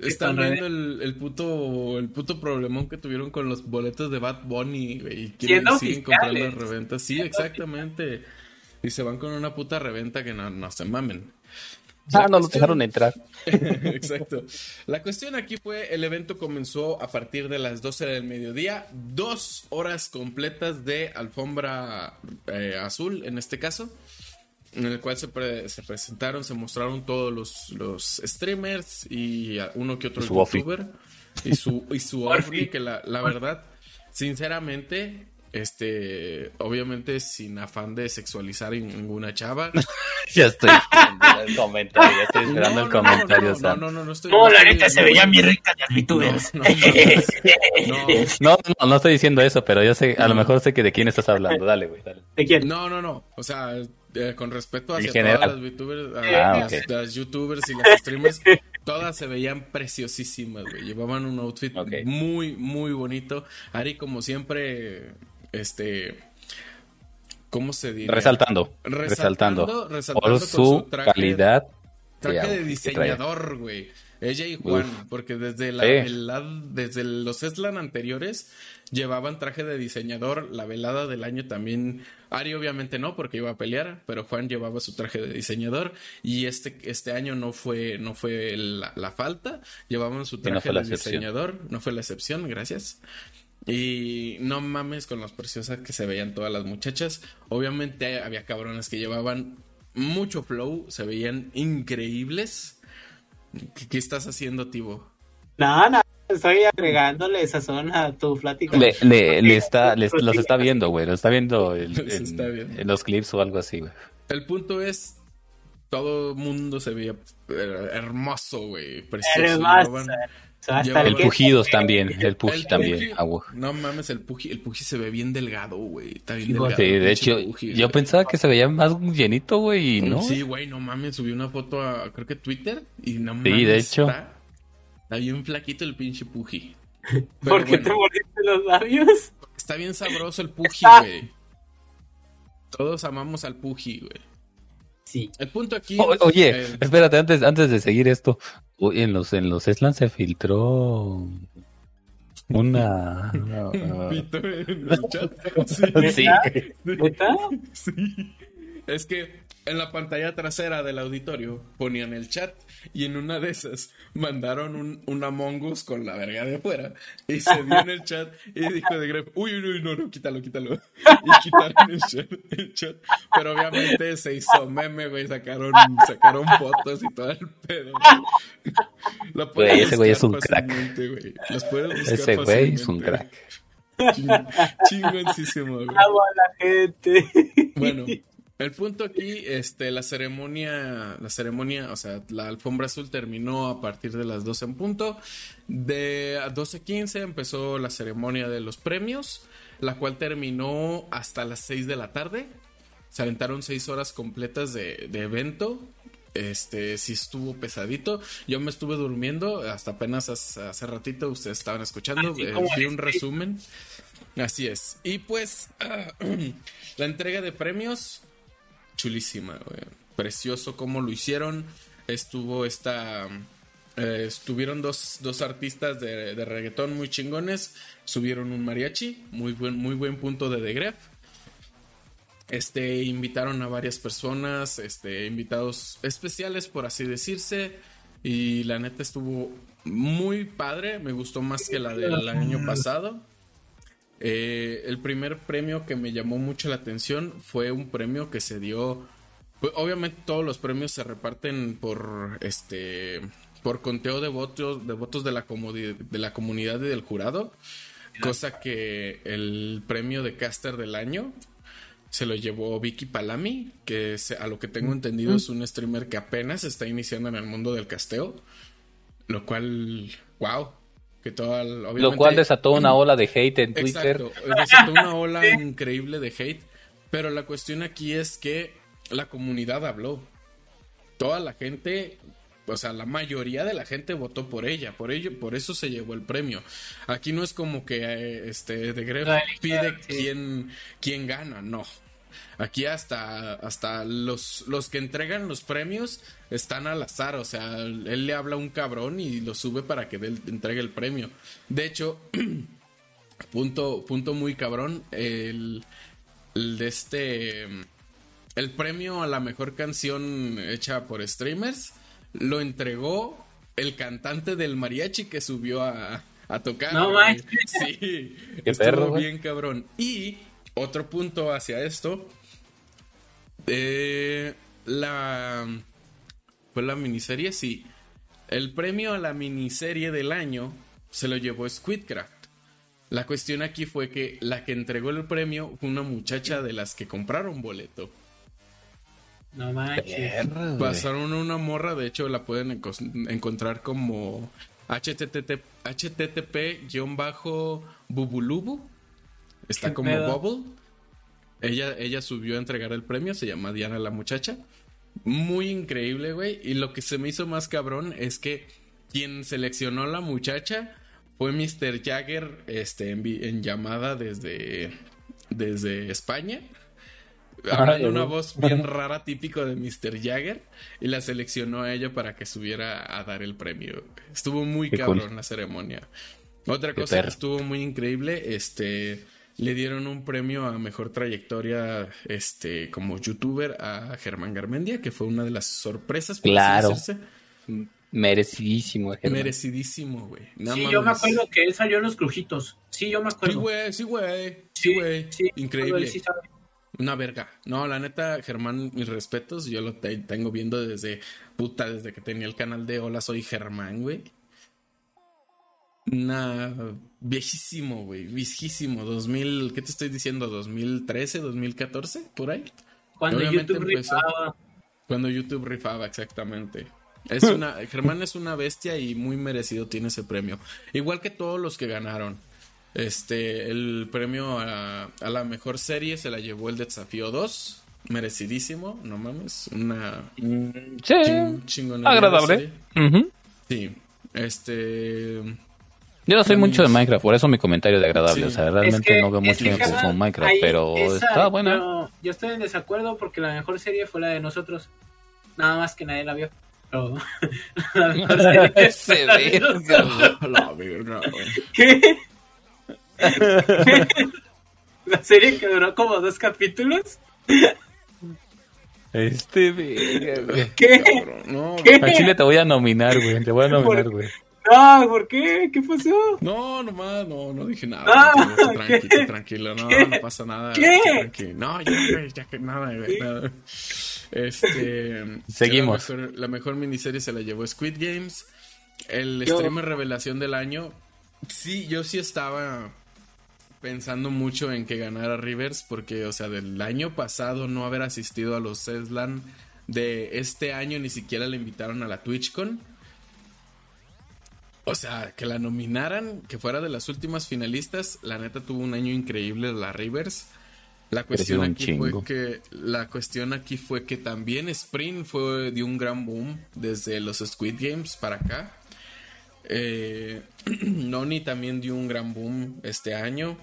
están el, el puto el puto problemón que tuvieron con los boletos de Bad Bunny, güey. Y quieren siguen comprando oficiales. reventas. Sí, exactamente. Y se van con una puta reventa que no, no se mamen. Ah, no los cuestión- dejaron entrar. Exacto. La cuestión aquí fue, el evento comenzó a partir de las 12 del mediodía, dos horas completas de alfombra eh, azul en este caso, en el cual se, pre- se presentaron, se mostraron todos los, los streamers y uno que otro Y su youtuber y su, y su. Orfi, que la, la verdad, sinceramente... Este, obviamente sin afán de sexualizar ninguna chava. Ya estoy esperando el comentario, ya estoy esperando el no, comentario, no, Sam. no, no, no estoy. No, la neta se no, veían no, bien ricas las VTubers. No, no, no, No, no, no estoy diciendo eso, pero yo sé, a lo mejor sé que de quién estás hablando. Dale, güey, dale. ¿De quién? No, no, no. O sea, eh, con respeto hacia general. todas las youtubers, a- Ah, las, youtubers y las streamers, todas se veían preciosísimas, güey. Llevaban un outfit muy, muy bonito. Ari, como siempre, este. ¿Cómo se diría? Resaltando, Resaltando, resaltando, resaltando por con su, traje- calidad. Traje de diseñador, güey. Ella y Juan, Uf. porque desde la velada, desde los Eslan anteriores llevaban traje de diseñador. La velada del año también. Ari obviamente no, porque iba a pelear, pero Juan llevaba su traje de diseñador. Y este, este año no fue, no fue la, la falta. Llevaban su traje de excepción. diseñador. No fue la excepción, gracias. Y no mames con las preciosas que se veían todas las muchachas. Obviamente había cabrones que llevaban mucho flow, se veían increíbles. ¿Qué, qué estás haciendo, Tibo? No, no, estoy agregándole sazón a tu plática. Le, le, le está, les- los está viendo, güey, los está viendo en, Los en- está viendo. en los clips o algo así, güey. El punto es, todo el mundo se veía eh, hermoso, güey, precioso. Hermoso. Llevaban- Hasta El Pujidos también, el Puji el también. Puji-. No mames, el Puji, el Puji se ve bien delgado, güey. Está bien Sí, delgado. Sí, de hecho, Puji, yo güey. pensaba que se veía más llenito, güey, y no. Sí, güey, no mames, subí una foto a, creo que Twitter y no Sí, mames. de hecho. Está, está bien flaquito el pinche Puji. ¿Por Pero qué te bueno, mordiste los labios? Está bien sabroso el Puji, güey. Todos amamos al Puji, güey. Sí. El punto aquí. O- oye, espérate, antes, antes de seguir esto, uy, en los, en los Eslan se filtró una... un pito en el chat. Sí, Sí. Sí. Es que en la pantalla trasera del auditorio ponían el chat y en una de esas mandaron un, un Among Us con la verga de afuera y se vio en el chat y dijo de Gref, uy, uy, uy, no, no, quítalo, quítalo. Y quitaron el chat, el chat. Pero obviamente se hizo meme, güey, sacaron, sacaron fotos y todo el pedo. Güey. Güey, ese güey es un crack. güey. Buscar Ese güey es un crack. Ching- Chingoncísimo, güey. Bravo a la gente. Bueno, el punto aquí, este, la ceremonia, la ceremonia, o sea, la alfombra azul terminó a partir de las 12 en punto. De a 12.15 empezó la ceremonia de los premios, la cual terminó hasta las 6 de la tarde. Se aventaron 6 horas completas de, de evento. Este, sí estuvo pesadito. Yo me estuve durmiendo hasta apenas hace, hace ratito. Ustedes estaban escuchando. Eh, vi un este. resumen. Así es. Y pues, la entrega de premios, chulísima. Precioso cómo lo hicieron. Estuvo esta. eh, estuvieron dos, dos artistas de, reggaetón muy chingones. Subieron un mariachi. Muy buen, muy buen punto de The. Este, invitaron a varias personas, este, invitados especiales, por así decirse. Y la neta estuvo muy padre. Me gustó más que la del año pasado. Eh, el primer premio que me llamó mucho la atención fue un premio que se dio. pues, obviamente todos los premios se reparten por este por conteo de votos de votos de la de la comunidad y del jurado, cosa que el premio de caster del año se lo llevó Vicky Palami, que se- a lo que tengo entendido es un streamer que apenas está iniciando en el mundo del casteo, lo cual, wow, que todo el- Lo cual desató una ola de hate en Twitter. Exacto, desató una ola increíble de hate, pero la cuestión aquí es que la comunidad habló. Toda la gente, o sea, la mayoría de la gente votó por ella, por ello, por eso se llevó el premio. Aquí no es como que eh, este de Gref pide quién, quién gana, no. Aquí hasta, hasta los, los que entregan los premios están al azar, o sea, él le habla a un cabrón y lo sube para que él entregue el premio. De hecho, punto, punto muy cabrón, el, el de este, el premio a la mejor canción hecha por streamers lo entregó el cantante del mariachi que subió a, a tocar. No manches. Sí, Qué estuvo perro, bien cabrón. Y otro punto hacia esto, eh, la fue la miniserie, sí. El premio a la miniserie del año se lo llevó Squidcraft. La cuestión aquí fue que la que entregó el premio fue una muchacha de las que compraron boleto. No manches. Pasaron una morra, de hecho la pueden encontrar como http http-bubulubu. Está ¿Qué como pedo? Bubble. Ella, ella subió a entregar el premio, se llama Diana la muchacha. Muy increíble, güey. Y lo que se me hizo más cabrón es que quien seleccionó a la muchacha fue Mr. Jagger este, en, llamada desde, desde España. Hablando una voz bien rara, típico de Mr. Jagger. Y la seleccionó a ella para que subiera a dar el premio. Estuvo muy Qué cabrón cool. la ceremonia. Otra cosa que estuvo muy increíble, este, le dieron un premio a mejor trayectoria, este, como youtuber a Germán Garmendia, que fue una de las sorpresas. por Claro. decirse. Merecidísimo, Germán. Merecidísimo, güey. No Sí, yo me acuerdo que él salió en los crujitos. Sí, yo me Sí, acuerdo. güey, sí, güey. Sí, güey. sí, Increíble. sí sabe. Una verga. No, la neta, Germán, mis respetos. Yo lo te- tengo viendo desde puta, desde que tenía el canal de Hola, soy Germán, güey. Una viejísimo, güey, viejísimo. 2000, ¿qué te estoy diciendo? 2013, 2014, por ahí. Cuando YouTube empezó. rifaba. Cuando YouTube rifaba, exactamente. Es una, Germán es una bestia y muy merecido tiene ese premio. Igual que todos los que ganaron. Este, el premio a, a la mejor serie se la llevó el Desafío 2. Merecidísimo, no mames. Una Sí, ching- agradable. Sí. Este. Yo no soy mucho de es- Minecraft, por eso mi comentario de agradable. Sí. O sea, Es realmente que- no veo es mucho que, con Minecraft, ahí pero esa- está buena. Yo, yo estoy en desacuerdo porque la mejor serie fue la de nosotros. Nada más que nadie la vio. Pero la mejor serie Se la verga. ¿Qué? La serie que duró como dos capítulos. Este, verga, güey. ¿Qué? Cabrón, No, ¿Qué? A Chile te voy a nominar, güey. Te voy a nominar, güey. No, ¿por qué? ¿Qué pasó? No, nomás, no, no dije nada. Ah, tranquilo, ¿qué? tú tranquilo, no, ¿Qué? no pasa nada. ¿Qué? tranquilo. No, ya, que nada, nada. Este. Seguimos. La mejor, la mejor miniserie se la llevó Squid Games. El Yo- streamer revelación del año. Sí, yo sí estaba pensando mucho en que ganara Rivers, porque, o sea, del año pasado no haber asistido a los Ceslan. De este año ni siquiera le invitaron a la TwitchCon. O sea, que la nominaran, que fuera de las últimas finalistas, la neta tuvo un año increíble la Rivers. La cuestión aquí fue que la cuestión aquí fue que también Sprint fue de un gran boom desde los Squid Games para acá. Eh, Noni también dio un gran boom este año.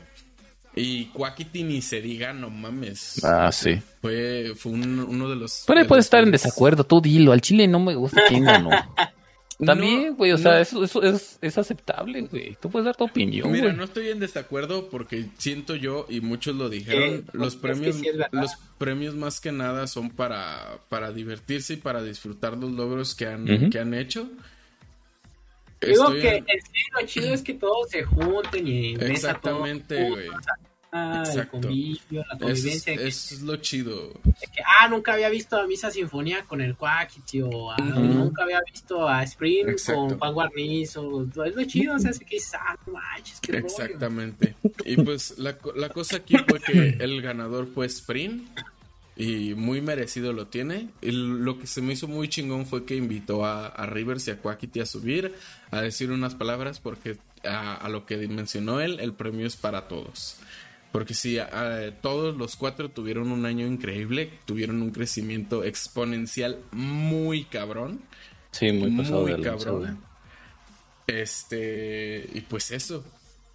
Y Quackity ni se diga, no mames. Ah, sí. Fue, fue un- uno de los. Pero de puedes los estar en desacuerdo, tú dilo. Al Chile no me gusta quién ganó. También, No, güey, o sea, eso, eso es, es aceptable, güey. Tú puedes dar tu opinión, Mira, güey. no estoy en desacuerdo porque siento yo y muchos lo dijeron, Eh, los es que premios sí es verdad. los premios más que nada son para para divertirse y para disfrutar los logros que han que han hecho. Digo Estoy que en- lo chido es que todos se junten y Exactamente, güey. el Exacto. convivio, la Eso es, que- lo chido. que, ah, nunca había visto a Misa Sinfonía con el Quackity o ah, nunca había visto a Spring Exacto. con Juan Guarniz o es lo chido, o sea, así que dices, ah, manches, qué rollo. Exactamente. Y pues la, co- la cosa aquí fue que el ganador fue Sprint y muy merecido lo tiene. Y lo que se me hizo muy chingón fue que invitó a, a Rivers y a Quackity a subir, a decir unas palabras porque a, a lo que mencionó él, el premio es para todos. Porque sí, a- todos los cuatro tuvieron un año increíble, tuvieron un crecimiento exponencial muy cabrón. Sí, muy pasado muy güey. cabrón. Este, y pues eso.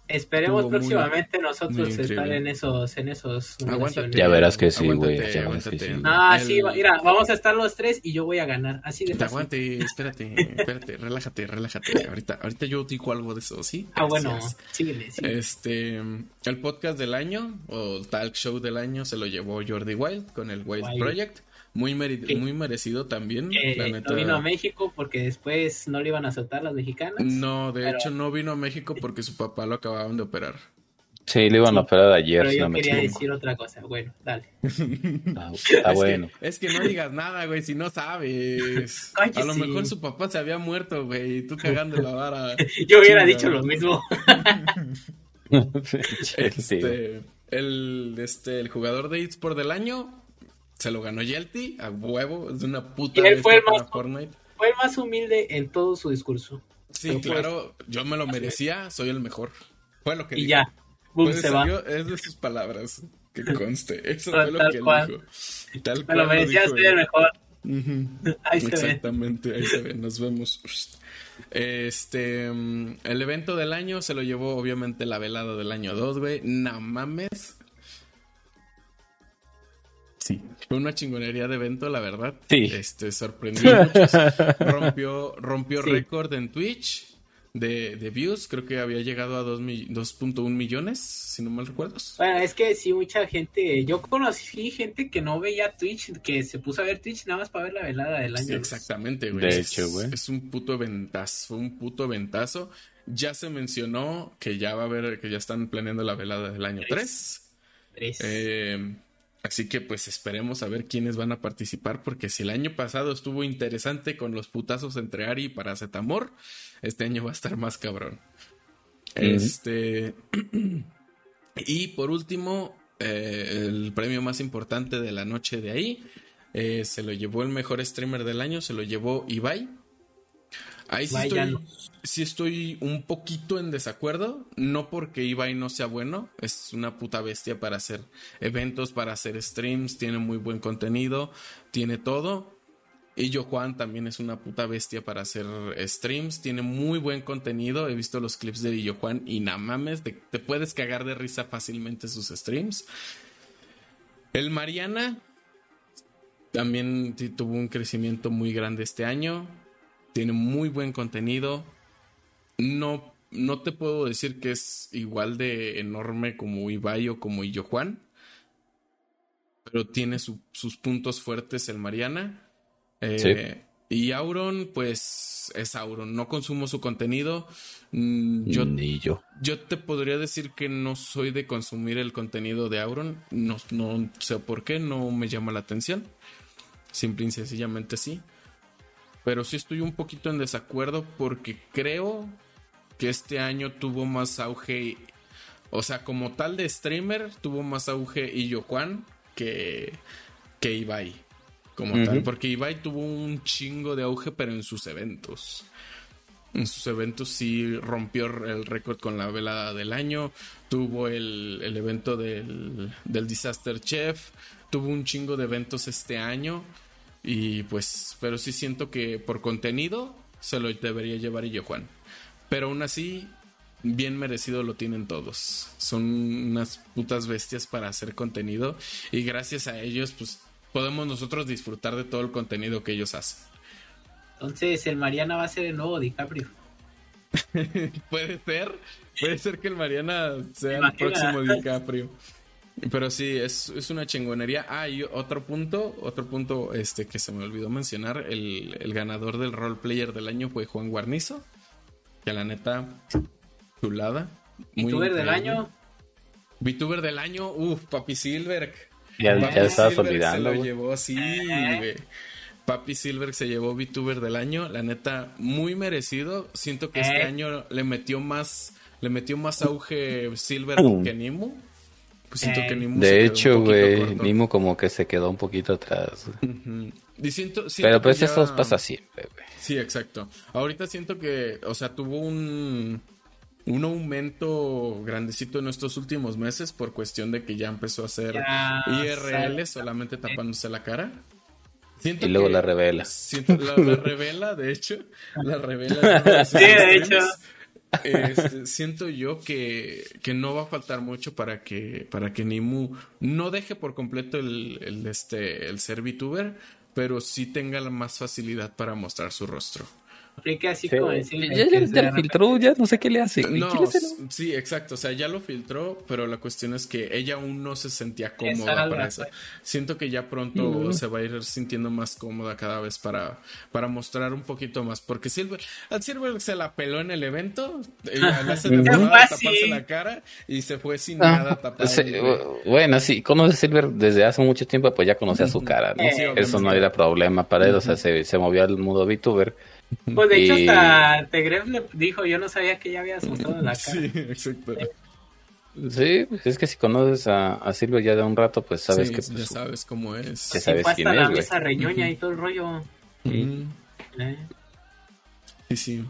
Esperemos muy- próximamente nosotros muy estar en esos, en esos Aguántate. Ya verás que sí, güey, ya verás que aguántate. sí. Ah, El- sí, va- mira, vamos a estar los tres y yo voy a ganar, así de fácil. aguante, espérate, espérate, relájate, relájate. Ahorita, ahorita yo digo algo de eso, ¿sí? Ah, bueno, síguele, síguele. Este, el podcast del año o talk show del año se lo llevó Jordi Wild con el Wild Wild. Project. Muy, meri- Sí. muy merecido también, Que la neta. no vino a México porque después no le iban a soltar las mexicanas. No, de Pero- hecho no vino a México porque su papá lo acababan de operar. Sí, le iban a operar ayer, pero yo no me quería equivoco. decir otra cosa. Bueno, dale. Ah, Está es, bueno. que, es que no digas nada, güey, si no sabes. Cállese. A lo mejor su papá se había muerto, güey, y tú cagando la vara. Yo hubiera Chinga. dicho lo mismo. Este, el, este, el jugador de eSport del año se lo ganó Yelty a huevo. Es una puta Y él fue el más-. Fue el más humilde en todo su discurso. Sí, Pero, pues, claro, yo me lo merecía, soy el mejor. Fue lo que Y dijo. ya, boom, Pues se va. es de sus palabras, que conste. Eso fue lo que él cual. dijo. Tal Me cual lo merecía él. el mejor. Ahí se ve. Exactamente, ahí se ve, nos vemos. Este, mm, el evento del año se lo llevó obviamente la velada del año 2, güey. No mames. Sí. Fue una chingonería de evento, la verdad. Sí. Este, sorprendió a muchos. Rompió, rompió Sí. récord en Twitch de, de views. Creo que había llegado a dos mi- 2.1 millones, si no mal recuerdo. Bueno, es que sí, mucha gente. Yo conocí gente que no veía Twitch, que se puso a ver Twitch nada más para ver la velada del Sí, año. exactamente, güey. De Es- hecho, güey. Es un puto ventazo, fue un puto ventazo. Ya se mencionó que ya va a haber, que ya están planeando la velada del año 3. Tres. Eh, así que pues esperemos a ver quiénes van a participar, porque si el año pasado estuvo interesante con los putazos entre Ari y Paracetamor, este año va a estar más cabrón. Este. y por último, eh, el premio más importante de la noche de ahí. eh, se lo llevó el mejor streamer del año, se lo llevó Ibai. Ahí sí estoy, no. sí estoy un poquito en desacuerdo. No porque Ibai no sea bueno, es una puta bestia para hacer eventos, para hacer streams, tiene muy buen contenido, tiene todo. Y yo Juan también es una puta bestia para hacer streams, tiene muy buen contenido. He visto los clips de Yo Juan y nada mames, te, te puedes cagar de risa fácilmente sus streams. El Mariana también tuvo un crecimiento muy grande este año. Tiene muy buen contenido. No, no te puedo decir que es igual de enorme como Ibai o como Illo Juan. pero tiene sus puntos fuertes el Mariana. Eh, y Auron, pues es Auron. No consumo su contenido. Mm, yo, Ni yo. Yo te podría decir que no soy de consumir el contenido de Auron. No, no sé por qué, no me llama la atención. Simple y sencillamente sí. Pero sí estoy un poquito en desacuerdo porque creo que este año tuvo más auge. O sea, como tal de streamer, tuvo más auge y Juan que, que Ibai. Como tal. Porque Ibai tuvo un chingo de auge, pero en sus eventos. En sus eventos sí rompió el récord con la velada del año. Tuvo el, el evento del, del Disaster Chef. Tuvo un chingo de eventos este año. Y pues, pero sí siento que por contenido se lo debería llevar y Juan. Pero aún así, bien merecido lo tienen todos. Son unas putas bestias para hacer contenido y gracias a ellos pues podemos nosotros disfrutar de todo el contenido que ellos hacen. Entonces el Mariana va a ser el nuevo DiCaprio. puede ser, puede ser que el Mariana sea el próximo DiCaprio. Pero sí, es, una chingonería. Ah, y otro punto, otro punto este que se me olvidó mencionar, el, el ganador del role player del año fue Juan Guarnizo. Que la neta, chulada. VTuber del año. VTuber del año, uff, Papi Silver. Ya, ya estabas olvidando. Se lo llevó así, güey. Papi Silver se llevó VTuber del año, la neta, muy merecido. Siento que este eh. año le metió más, le metió más auge Silver que Nimu. Pues siento que eh. Nimu de hecho, güey, Nimu como que se quedó un poquito atrás. Pero pues eso pasa siempre, güey. Sí, exacto. Ahorita siento que, o sea, tuvo un, un aumento grandecito en estos últimos meses por cuestión de que ya empezó a hacer IRL solamente tapándose la cara. y luego la revela. Siento, la, revela, de hecho. La revela. sí, de hecho. Este, siento yo que, que, no va a faltar mucho para que, para que Nimu no deje por completo el, este, el ser VTuber, pero sí tenga la más facilidad para mostrar su rostro así como Ya, ya, filtró, ya no sé qué le hace. No, sí, exacto. O sea, ya lo filtró, pero la cuestión es que ella aún no se sentía cómoda para eso. Siento que ya pronto se va a ir sintiendo más cómoda cada vez para, para mostrar un poquito más. Porque Silver, al Silver se la peló en el evento, le hace de taparse la cara y se fue sin ah, nada tapado. bueno, sí, conoce Silver desde hace mucho tiempo, pues ya conocía su cara, ¿no? eso no era problema para él, o sea, se, se movió al mundo VTuber pues de hecho hasta Tegref le dijo, yo no sabía que ya había asustado la cara. Sí, exacto. Sí, pues es que si conoces a, a Silvio ya de un rato, pues sabes que... Pues, ya sabes cómo es. Ya sabes quién la mesa reñoña y todo el rollo. Sí. sí, sí.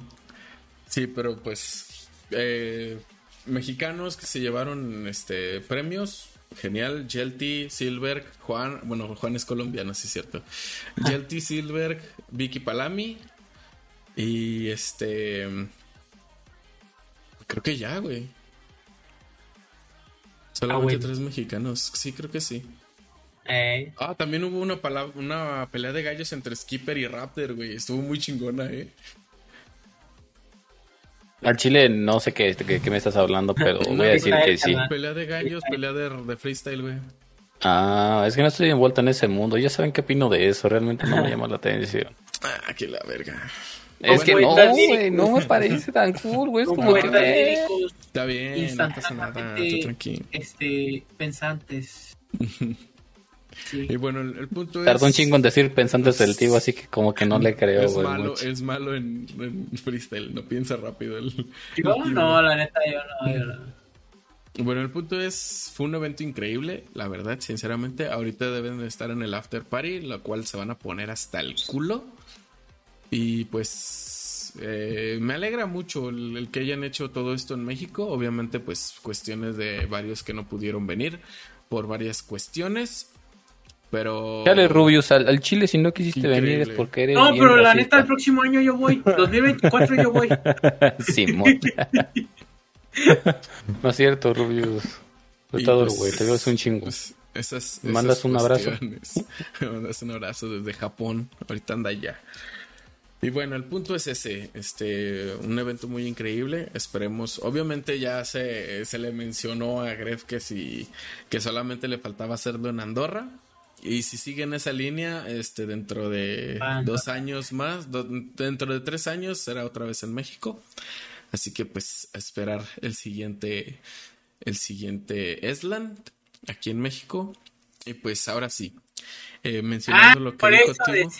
Sí, pero pues... Eh, mexicanos que se llevaron este premios, genial. Gelti, Silver, Juan, bueno, Juan es colombiano, sí es cierto. Gelti, Silver, Vicky Palami, y este. Creo que ya, güey. Solamente ah, tres mexicanos. Sí, creo que sí. Eh. Ah, también hubo una, una pelea de gallos entre Skipper y Raptor, güey. Estuvo muy chingona, eh. Al Chile no sé qué, qué, me estás hablando, pero voy a decir que sí. Pelea de gallos, pelea de, de freestyle, güey. Ah, es que no estoy envuelto en ese mundo. Ya saben qué opino de eso. Realmente no me llama la atención. Ah, que la verga. Es que no, güey, no me parece tan cool, güey. Es como que. Está bien, no pasa nada, tranquilo. Este, pensantes. Y bueno, el, punto es. Tardó un chingo en decir pensantes del tío, así que como que no le creo, Es malo, es malo en, freestyle, no piensa rápido. El, yo no, la neta, yo no, yo no. Bueno, el punto es, fue un evento increíble, la verdad, sinceramente. Ahorita deben de estar en el after party, lo cual se van a poner hasta el culo. Y pues eh, me alegra mucho el, que hayan hecho todo esto en México. Obviamente, pues cuestiones de varios que no pudieron venir por varias cuestiones. Pero. Dale, Rubius, al, Chile, si no quisiste venir es porque eres. No, pero la neta, el próximo año yo voy. 2024 yo voy. Simón. no es cierto, Rubius. Todo, pues, güey, te veo un chingo. Pues, esas, mandas un abrazo. Me mandas un abrazo desde Japón. Ahorita anda allá. Y bueno, el punto es ese, este, un evento muy increíble, esperemos, obviamente ya se, se le mencionó a Gref que si, que solamente le faltaba hacerlo en Andorra, Y si siguen esa línea, este, dentro de dos años más, dentro de tres años, será otra vez en México. Así que pues a esperar el siguiente, el siguiente Esland aquí en México. Y pues ahora sí, eh, mencionando lo que dijo Tibo,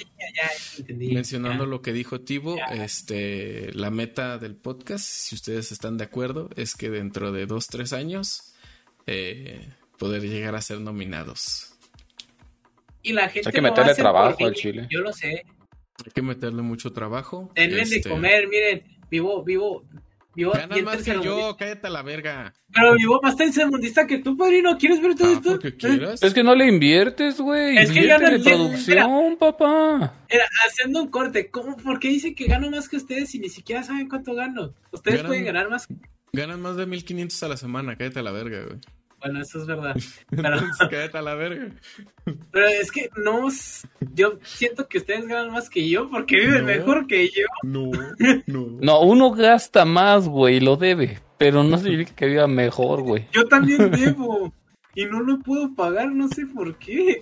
mencionando lo que dijo Tibo, este, la meta del podcast, si ustedes están de acuerdo, es que dentro de dos, tres años eh, poder llegar a ser nominados. Y la gente hay que meterle trabajo al Chile. Yo lo sé. Hay que meterle mucho trabajo. Denle de este, comer, miren, vivo, vivo, vivo. Gana más que yo, cállate a la verga. Pero vivo más mundista que tú, padrino. ¿Quieres ver todo ah, esto? Es que no le inviertes, güey. Es que yo no producción, papá. Era, haciendo un corte. ¿Cómo? ¿Por qué dicen que gano más que ustedes y ni siquiera saben cuánto gano? Ustedes pueden ganar más. Ganan más de 1500 a la semana, cállate a la verga, güey. Bueno, eso es verdad. Pero, cállate a la verga. Pero es que no, yo siento que ustedes ganan más que yo porque viven mejor que yo. No, no. No, uno gasta más, güey, lo debe. Pero no significa que viva mejor, güey. Yo también debo. Y no lo puedo pagar, no sé por qué.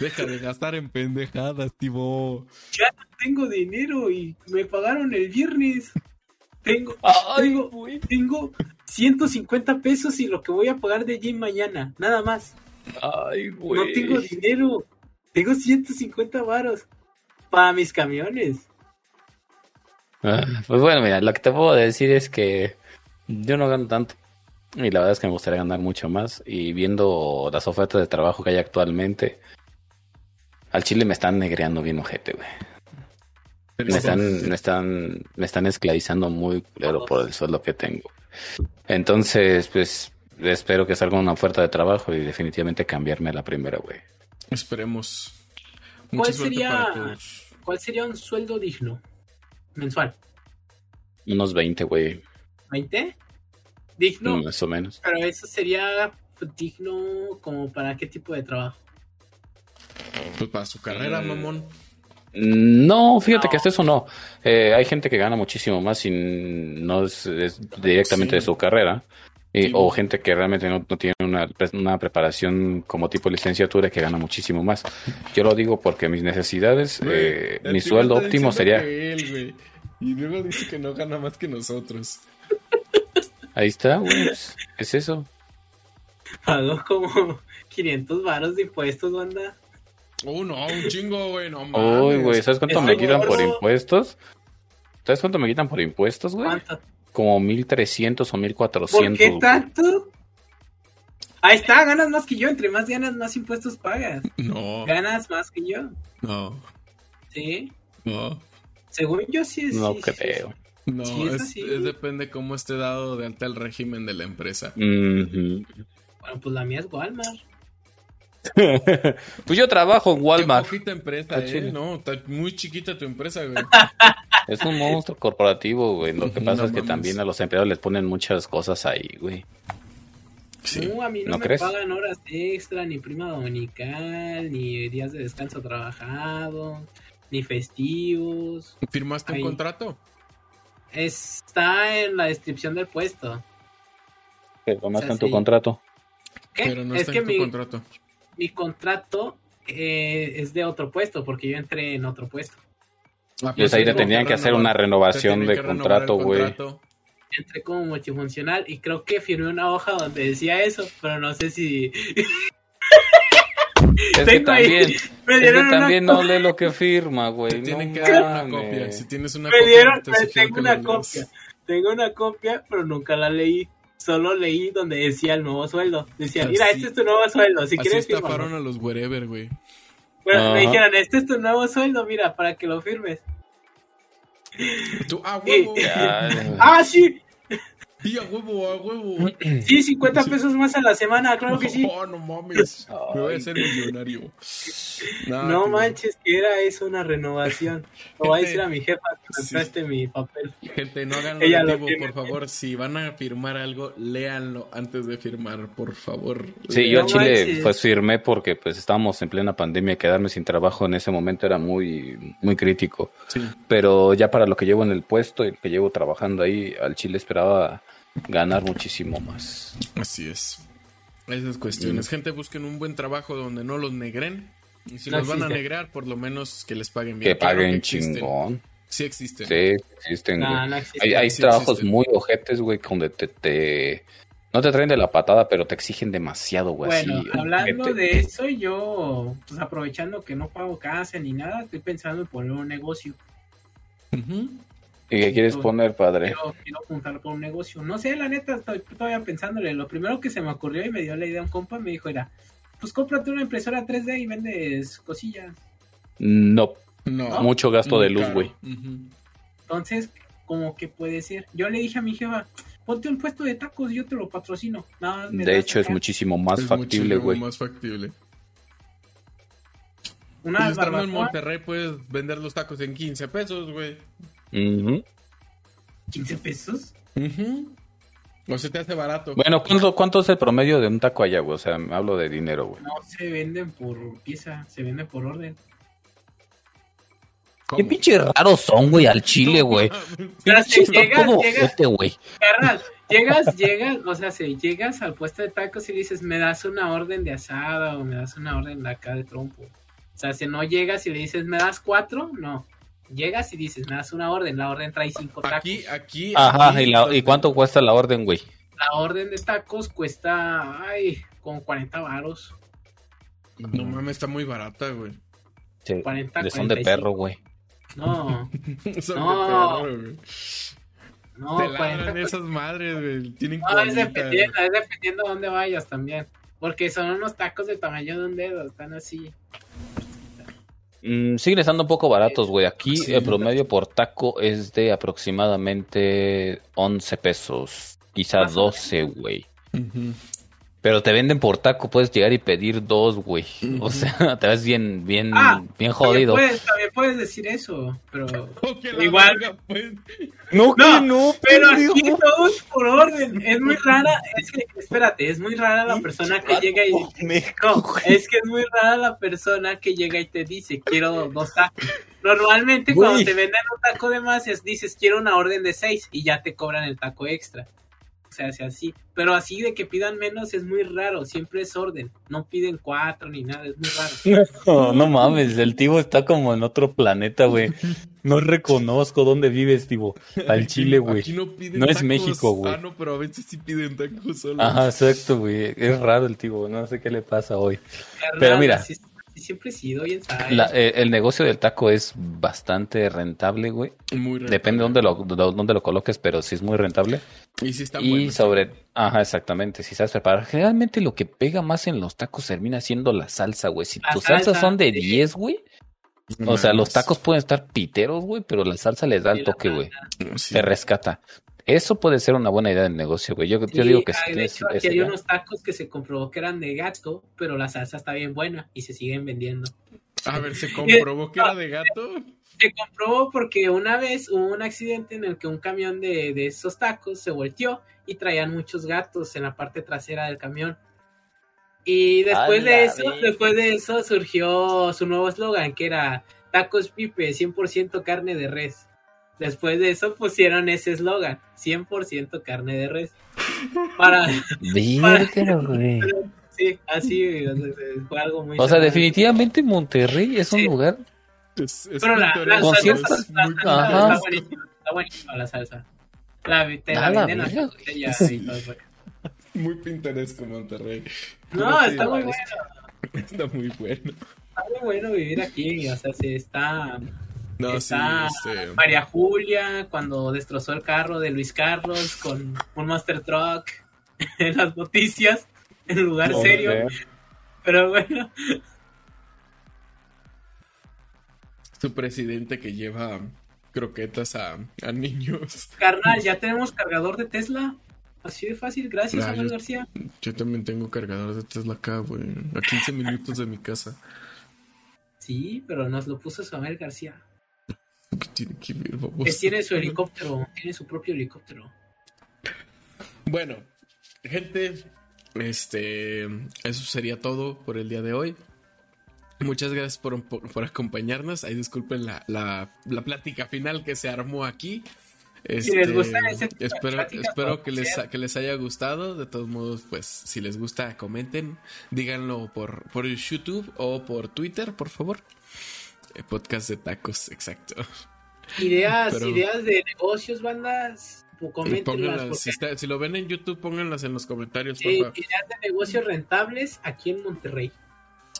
Deja de gastar en pendejadas, Tibo. Ya no tengo dinero y me pagaron el viernes. Tengo, tengo, tengo 150 pesos y lo que voy a pagar de gym mañana, nada más. Ay, güey. No tengo dinero. Tengo 150 varos para mis camiones. Ah, pues bueno, mira, lo que te puedo decir es que yo no gano tanto. Y la verdad es que me gustaría ganar mucho más. Y viendo las ofertas de trabajo que hay actualmente, al Chile me están negreando bien ojete, güey. Me están, me están, me están esclavizando muy claro por el sueldo que tengo. Entonces, pues, espero que salga una oferta de trabajo y definitivamente cambiarme a la primera, güey. Esperemos. ¿Cuál sería, ¿Cuál sería un sueldo digno mensual? Unos 20, güey. ¿20? ¿Digno? Más o menos. Pero eso sería digno como para qué tipo de trabajo? Pues para su carrera, mm. mamón. No, fíjate que hasta eso no. Eh, hay gente que gana muchísimo más y no es, directamente de su carrera. O gente que realmente no, tiene una, una, preparación como tipo licenciatura que gana muchísimo más. Yo lo digo porque mis necesidades, eh, mi sueldo óptimo sería... y luego dice que no gana más que nosotros. Ahí está, güey. Es eso. Pago como 500 varos de impuestos, banda. Uh, no, un chingo, güey, no mames. Uy, güey, ¿sabes cuánto me quitan por impuestos? ¿Sabes cuánto me quitan por impuestos, güey? ¿Cuánto? Como 1300 o 1400. ¿Por qué tanto? Ahí está, ganas más que yo. Entre más ganas, más impuestos pagas. No. Ganas más que yo. No. ¿Sí? No. Según yo sí es. No creo. No, es, depende cómo esté dado de alta el régimen de la empresa. Bueno, pues la mía es Walmart. Pues yo trabajo en Walmart. Qué empresa, eh, No, está muy chiquita tu empresa, güey. Es un monstruo corporativo, güey. Lo que pasa es que también a los empleados les ponen muchas cosas ahí, güey. No, a mí no, me pagan horas extra, ni prima dominical, ni días de descanso trabajado, ni festivos. ¿Firmaste un contrato? Está en la descripción del puesto. Pero no está en tu contrato. ¿Qué? Pero no está en tu contrato mi contrato eh, es de otro puesto, porque yo entré en otro puesto. Ah, y pues ahí te tenían que hacer una renovación de contrato, güey. Entré como multifuncional y creo que firmé una hoja donde decía eso, pero no sé si... es que también, es que también no lee lo que firma, güey. tienen que dar una copia. Si tienes una me copia, dieron, tengo una copia. Tengo una copia, pero nunca la leí solo leí donde decía el nuevo sueldo. Decía, mira, este es tu nuevo sueldo. Si quieres, estafaron a los wherever, güey. Bueno, me dijeron, este es tu nuevo sueldo, mira, para que lo firmes. Tú, ah, huevo. ah, sí. Sí, a huevo, a huevo. Sí, 50 pesos más a la semana, claro que sí. No, no mames. Me voy a hacer millonario. no manches, que era eso una renovación. Lo voy a decir a mi jefa que me mi papel. Gente, no hagan lo por favor. Si van a firmar algo, léanlo antes de firmar, por favor. Sí, yo en Chile pues firmé porque pues estábamos en plena pandemia. Quedarme sin trabajo en ese momento era muy, muy crítico. Sí. Pero ya para lo que llevo en el puesto y que llevo trabajando ahí, al Chile esperaba ganar muchísimo más. Así es. Esas cuestiones. Gente, busquen un buen trabajo donde no los negren. Y si No los van a negrar, por lo menos que les paguen bien. Que Claro paguen existen. chingón. Sí existen. Sí, existen, No, güey. no existe. Hay, hay Sí trabajos existen. muy ojetes, güey, donde te, te- No te traen de la patada, pero te exigen demasiado, güey. Bueno, así, hablando ojete. de eso, yo, pues aprovechando que no pago casa ni nada, estoy pensando en poner un negocio. Ujú. ¿Y qué quieres poner, padre? Quiero, quiero apuntar por un negocio. No sé, la neta, estoy todavía pensándole. Lo primero que se me ocurrió y me dio la idea un compa me dijo era, pues cómprate una impresora 3D y vendes cosillas. No, No. mucho gasto de luz, güey. Entonces, como que puede ser. Yo le dije a mi jefa, ponte un puesto de tacos, yo te lo patrocino. Nada más me De hecho, es muchísimo más Es factible, muchísimo güey. más factible. Una Y estando en Monterrey puedes vender los tacos en 15 pesos, güey. Ujú. 15 pesos. Ujú. O se te hace barato. Bueno, ¿cuánto, ¿cuánto es el promedio de un taco allá, güey? O sea, hablo de dinero, güey. No se venden por pieza, se venden por orden. ¿Cómo? Qué pinche raros son, güey, al chile, güey. Pinche llegas, todo llegas, ojete, güey. carnal, llegas, llegas, o sea, si llegas al puesto de tacos y dices, me das una orden de asada o me das una orden de acá de trompo. O sea, si no llegas y le dices, me das cuatro, no. Llegas y dices, me das una orden, la orden trae cinco tacos. Aquí, aquí. Ajá, aquí, ¿y, la- ¿y donde- cuánto cuesta la orden, güey? La orden de tacos cuesta, ay, como 40 varos. No mames, está muy barata, güey. Sí, 40, de son de 45. perro, güey. No, Son No. de perro, güey. no, Te 40, ladran esas madres, güey. Tienen No, es dependiendo, es dependiendo a dónde vayas también. Porque son unos tacos del tamaño de un dedo, están así. Mm, siguen estando un poco baratos, güey. Aquí Sí. el promedio por taco es de aproximadamente 11 pesos. Quizá Más o 12, güey. Pero te venden por taco, puedes llegar y pedir dos, güey. O sea, te ves bien, bien, Ah, bien También jodido. puedes, también puedes decir eso, pero... Igual. verga, pues. No, No, no, Pero aquí todo es por orden. Es muy rara, es que, espérate, es muy rara la persona que llega y... No, es que es muy rara la persona que llega y te dice, quiero dos tacos. Normalmente Güey. cuando te venden un taco de más, es- dices, quiero una orden de seis y ya te cobran el taco extra. O sea, hace así. Pero así de que pidan menos es muy raro, siempre es orden. No piden cuatro ni nada, es muy raro. No, no mames, el tío está como en otro planeta, güey. No reconozco dónde vives, tío. Al Aquí- Chile, güey. aquí no, piden No es tacos. México, güey. Ah, no, pero a veces sí piden tacos solo. Ajá, exacto, güey. Es raro el tío, no sé qué le pasa hoy. Pero mira. Siempre he sido, bien sabes. La- eh, el negocio del taco es bastante rentable, güey. Muy rentable. Depende de dónde lo, de dónde lo coloques, pero sí es muy rentable. Y sí están Y buenos. sobre, ajá, exactamente, si sabes preparar. Generalmente lo que pega más en los tacos termina siendo la salsa, güey. Si La tus salsas salsa, son de sí. 10, güey. O sea, los tacos pueden estar piteros, güey, pero la salsa les da el toque, güey. Sí. Te rescata. Eso puede ser una buena idea de negocio, güey. Yo, yo Sí, digo que si hay- de tienes hecho, aquí esa hay idea- unos tacos que se comprobó que eran de gato, pero la salsa está bien buena y se siguen vendiendo. A ver, ¿se comprobó que era de gato? Se comprobó porque una vez hubo un accidente en el que un camión de, de esos tacos se volteó y traían muchos gatos en la parte trasera del camión. Y después ¡A de eso, después de eso surgió su nuevo eslogan que era Tacos Pipe, 100% carne de res. Después de eso pusieron ese eslogan, 100% carne de res. Para, Verga, güey. sí, así o sea, fue algo muy... O sea, definitivamente Monterrey es un Sí. lugar. Es, es Pero la, la salsa, ciertas- la salsa Ajá. está buenísima, está buenísima la salsa. La, te la A la venden. Muy pintoresco Monterrey. No, Sí, está muy bueno, Está muy bueno. está muy bueno vivir aquí, o sea, sí está, No, sí, está este... María Julia cuando destrozó el carro de Luis Carlos con un Master Truck en las noticias, en lugar No serio, pero bueno, Su presidente que lleva croquetas a, a niños. carnal, ya tenemos cargador de Tesla, así de fácil, gracias Ah, Samuel yo- García. Yo también tengo cargador de Tesla acá, güey. A 15 minutos de mi casa. Sí, pero nos lo puso Samuel García. ¿Qué tiene que ver, Que baboso? tiene su helicóptero, tiene su propio helicóptero. Bueno, gente, este, eso sería todo por el día de hoy. Muchas gracias por, por- por acompañarnos. Ahí disculpen la, la- la plática final que se armó aquí. Si les gusta Este, ese de espero, espero que les, que les haya gustado. De todos modos, pues si les gusta, comenten. Díganlo por, por YouTube o por Twitter, por favor. Eh, podcast de tacos, exacto. Ideas, Pero- ideas de negocios, bandas, coméntenlas. Pónganlas, si, está- si lo ven en YouTube, pónganlas en los comentarios, Sí, porfa. ideas de negocios rentables aquí en Monterrey.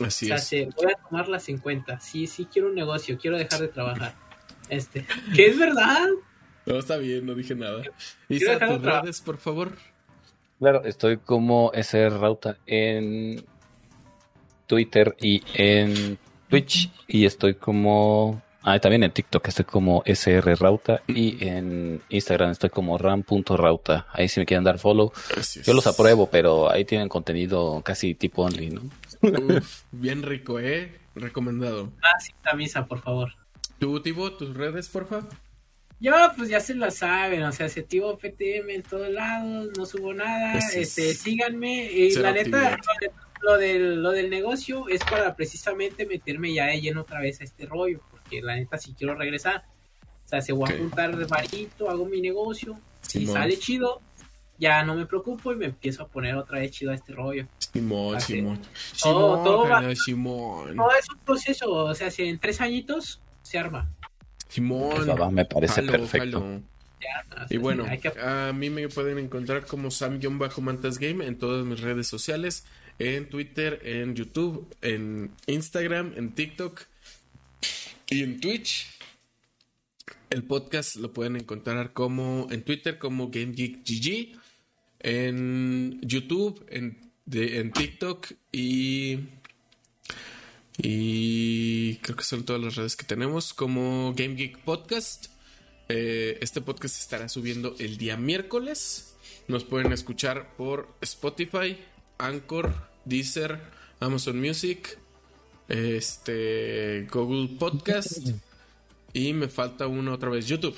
Así o sea, es. se- voy a tomarlas en cuenta. Sí, sí quiero un negocio, quiero dejar de trabajar. Este, que es verdad. No, está bien, no dije nada. Isa, de tus redes, por favor. Claro, estoy como SR Rauta en Twitter y en Twitch. Y estoy como. Ah, también en TikTok estoy como SR Rauta. Y en Instagram estoy como ram.rauta. Ahí si me quieren dar follow. Yo los apruebo, pero ahí tienen contenido casi tipo only, ¿no? Uf, bien rico, ¿eh? Recomendado. Ah, sí, la misa, por favor. ¿Tú, Tibo, tus redes, porfa? Yo, pues ya se lo saben, o sea, activo PTM en todos lados, no subo nada, es- este, síganme, y Cero la neta, lo, de- lo del, lo del negocio es para precisamente meterme ya de lleno otra vez a este rollo, porque la neta si quiero regresar, o sea, se voy Ok. a juntar de varito, hago mi negocio, si Simón. sale chido, ya no me preocupo y me empiezo a poner otra vez chido a este rollo. Simón, Así. Simón. Todo- Simón, todo va- Simón. Todo es un proceso, o sea, si en tres añitos se arma. Simón. Va, me parece Jalo, perfecto. jalo. Ya, Y bueno, que- a mí me pueden encontrar como Sam-Mantas Game en todas mis redes sociales, en Twitter, en YouTube, en Instagram, en TikTok y en Twitch. El podcast lo pueden encontrar como en Twitter como GameGeekGG, en YouTube, en, de- en TikTok y creo que son todas las redes que tenemos como Game Geek Podcast. Eh, este podcast estará subiendo el día miércoles. Nos pueden escuchar por Spotify, Anchor, Deezer, Amazon Music, este, Google Podcast y me falta uno otra vez YouTube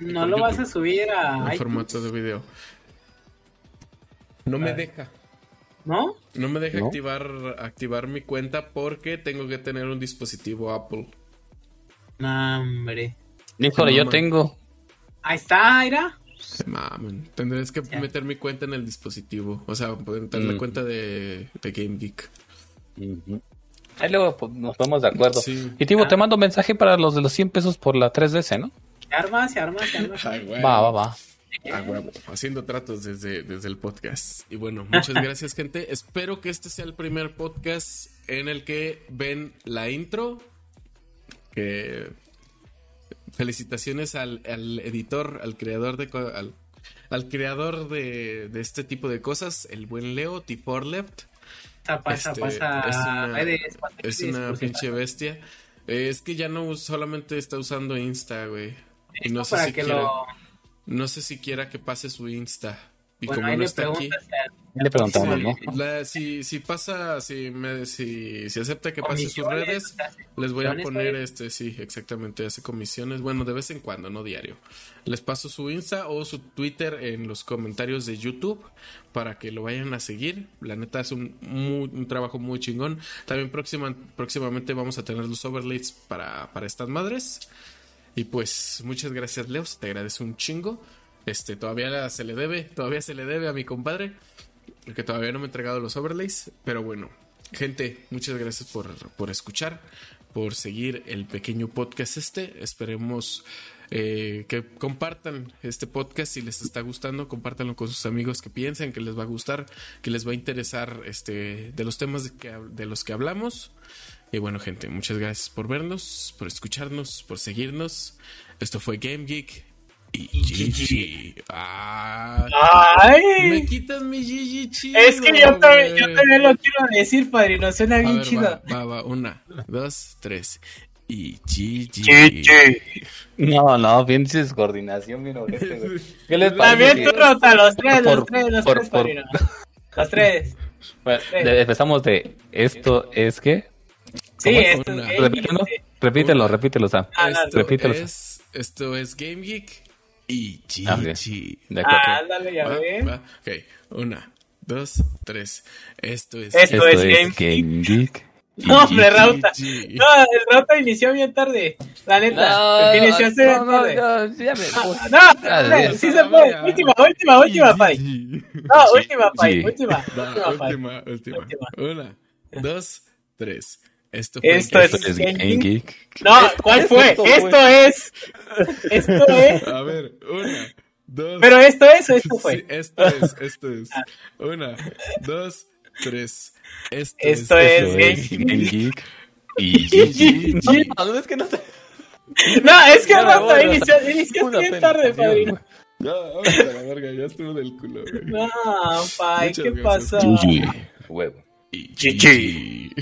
no lo vas a subir en a iTunes, formato de video. No me Ah. deja. ¿no? No me deja ¿No? activar activar mi cuenta porque tengo que tener un dispositivo Apple. No, hombre. Híjole, yo tengo. Ahí está, Ira. Se mamen. Tendrás que meter mi cuenta en el dispositivo. O sea, meter la Mm. cuenta de, de Game Geek. Ujú. Ahí luego pues, nos ponemos de acuerdo. Sí. Y Tibo, Ah. te mando un mensaje para los de los 100 pesos por la 3DS, ¿no? Se arma, se arma, se arma. Ay. Va, va, va. A huevo, haciendo tratos desde, desde el podcast. Y bueno, muchas gracias, gente. Espero que este sea el primer podcast en el que ven la intro. Que felicitaciones al, al editor, al creador de al, al creador de, de este tipo de cosas, el buen Leo, Tifor Left. Pasa, pasa, Este, pasa es una- redes, Es pinche bestia. Es que ya no solamente está usando Insta, güey. Y no sé si quiera, lo... no sé si quiera que pase su Insta. Y Bueno, como ahí no le está aquí. Le preguntamos, Sí, ¿no? la- si, si pasa, si, me, si, si acepta que pase sus redes, les voy a poner oye. este, sí, exactamente, hace comisiones, bueno, de vez en cuando, no diario. Les paso su Insta o su Twitter en los comentarios de YouTube para que lo vayan a seguir. La neta es un, muy- un trabajo muy chingón. También próxima, próximamente vamos a tener los overlays para, para estas madres. Y pues, muchas gracias, Leo, te agradezco un chingo. Este, todavía se le debe, todavía se le debe a mi compadre que todavía no me he entregado los overlays, pero bueno, gente, muchas gracias por, por escuchar, por seguir el pequeño podcast este. Esperemos eh, que compartan este podcast si les está gustando, compártanlo con sus amigos que piensen que les va a gustar, que les va a interesar este de los temas de, de los que hablamos. Y bueno, gente, muchas gracias por vernos, por escucharnos, por seguirnos. Esto fue Game Geek y GG. Ah, me ¡Ay! quitas mi GG chido. Es que yo también, yo güey. también lo quiero decir, padrino. Suena A bien ver, chido. Va, va, va, una, dos, tres. Y GG. No, no, bien descoordinación, mira, ojete, güey. ¿Qué les También tú, Rota, los tres, los Por- tres, los por- tres, por- padrino. Los tres. Bueno, empezamos de esto es que. Sí, esto es Repítelo, repítelo, repítelo, Sam. Ah, dale. Esto Repítelo. es, esto es Game Geek y Ah, ok. GG. De acuerdo. Ah, ándale, ya va. Ok, una, dos, tres. Esto es Esto Esto es es Game Game Geek No, hombre, Rauta. No, el Rauta inició bien tarde. La neta. iniciaste bien tarde. ya me- Ah, No, Ah, no, de- sí se puede. Última, última, última, Pai. No, última, Pai. Sí. Última, Va, última, Pai. última, última. Última. Una, dos, tres. Esto fue Esto Geek. Esto es Game Geek. No, ¿cuál fue? esto, Esto es. Esto es. A ver, una, dos. Pero esto es o esto Sí, fue. esto es, esto es. Una, dos, tres. Esto, Esto es. es Esto Game es Game Geek. Y GG. No, es que no sé. No, es que voy, inició, Una bien tarde, padrino. Ya, vamos a la verga, ya estuvo del culo, güey. No, Pai, Muchas ¿qué pasó? GG. Huevo. GG.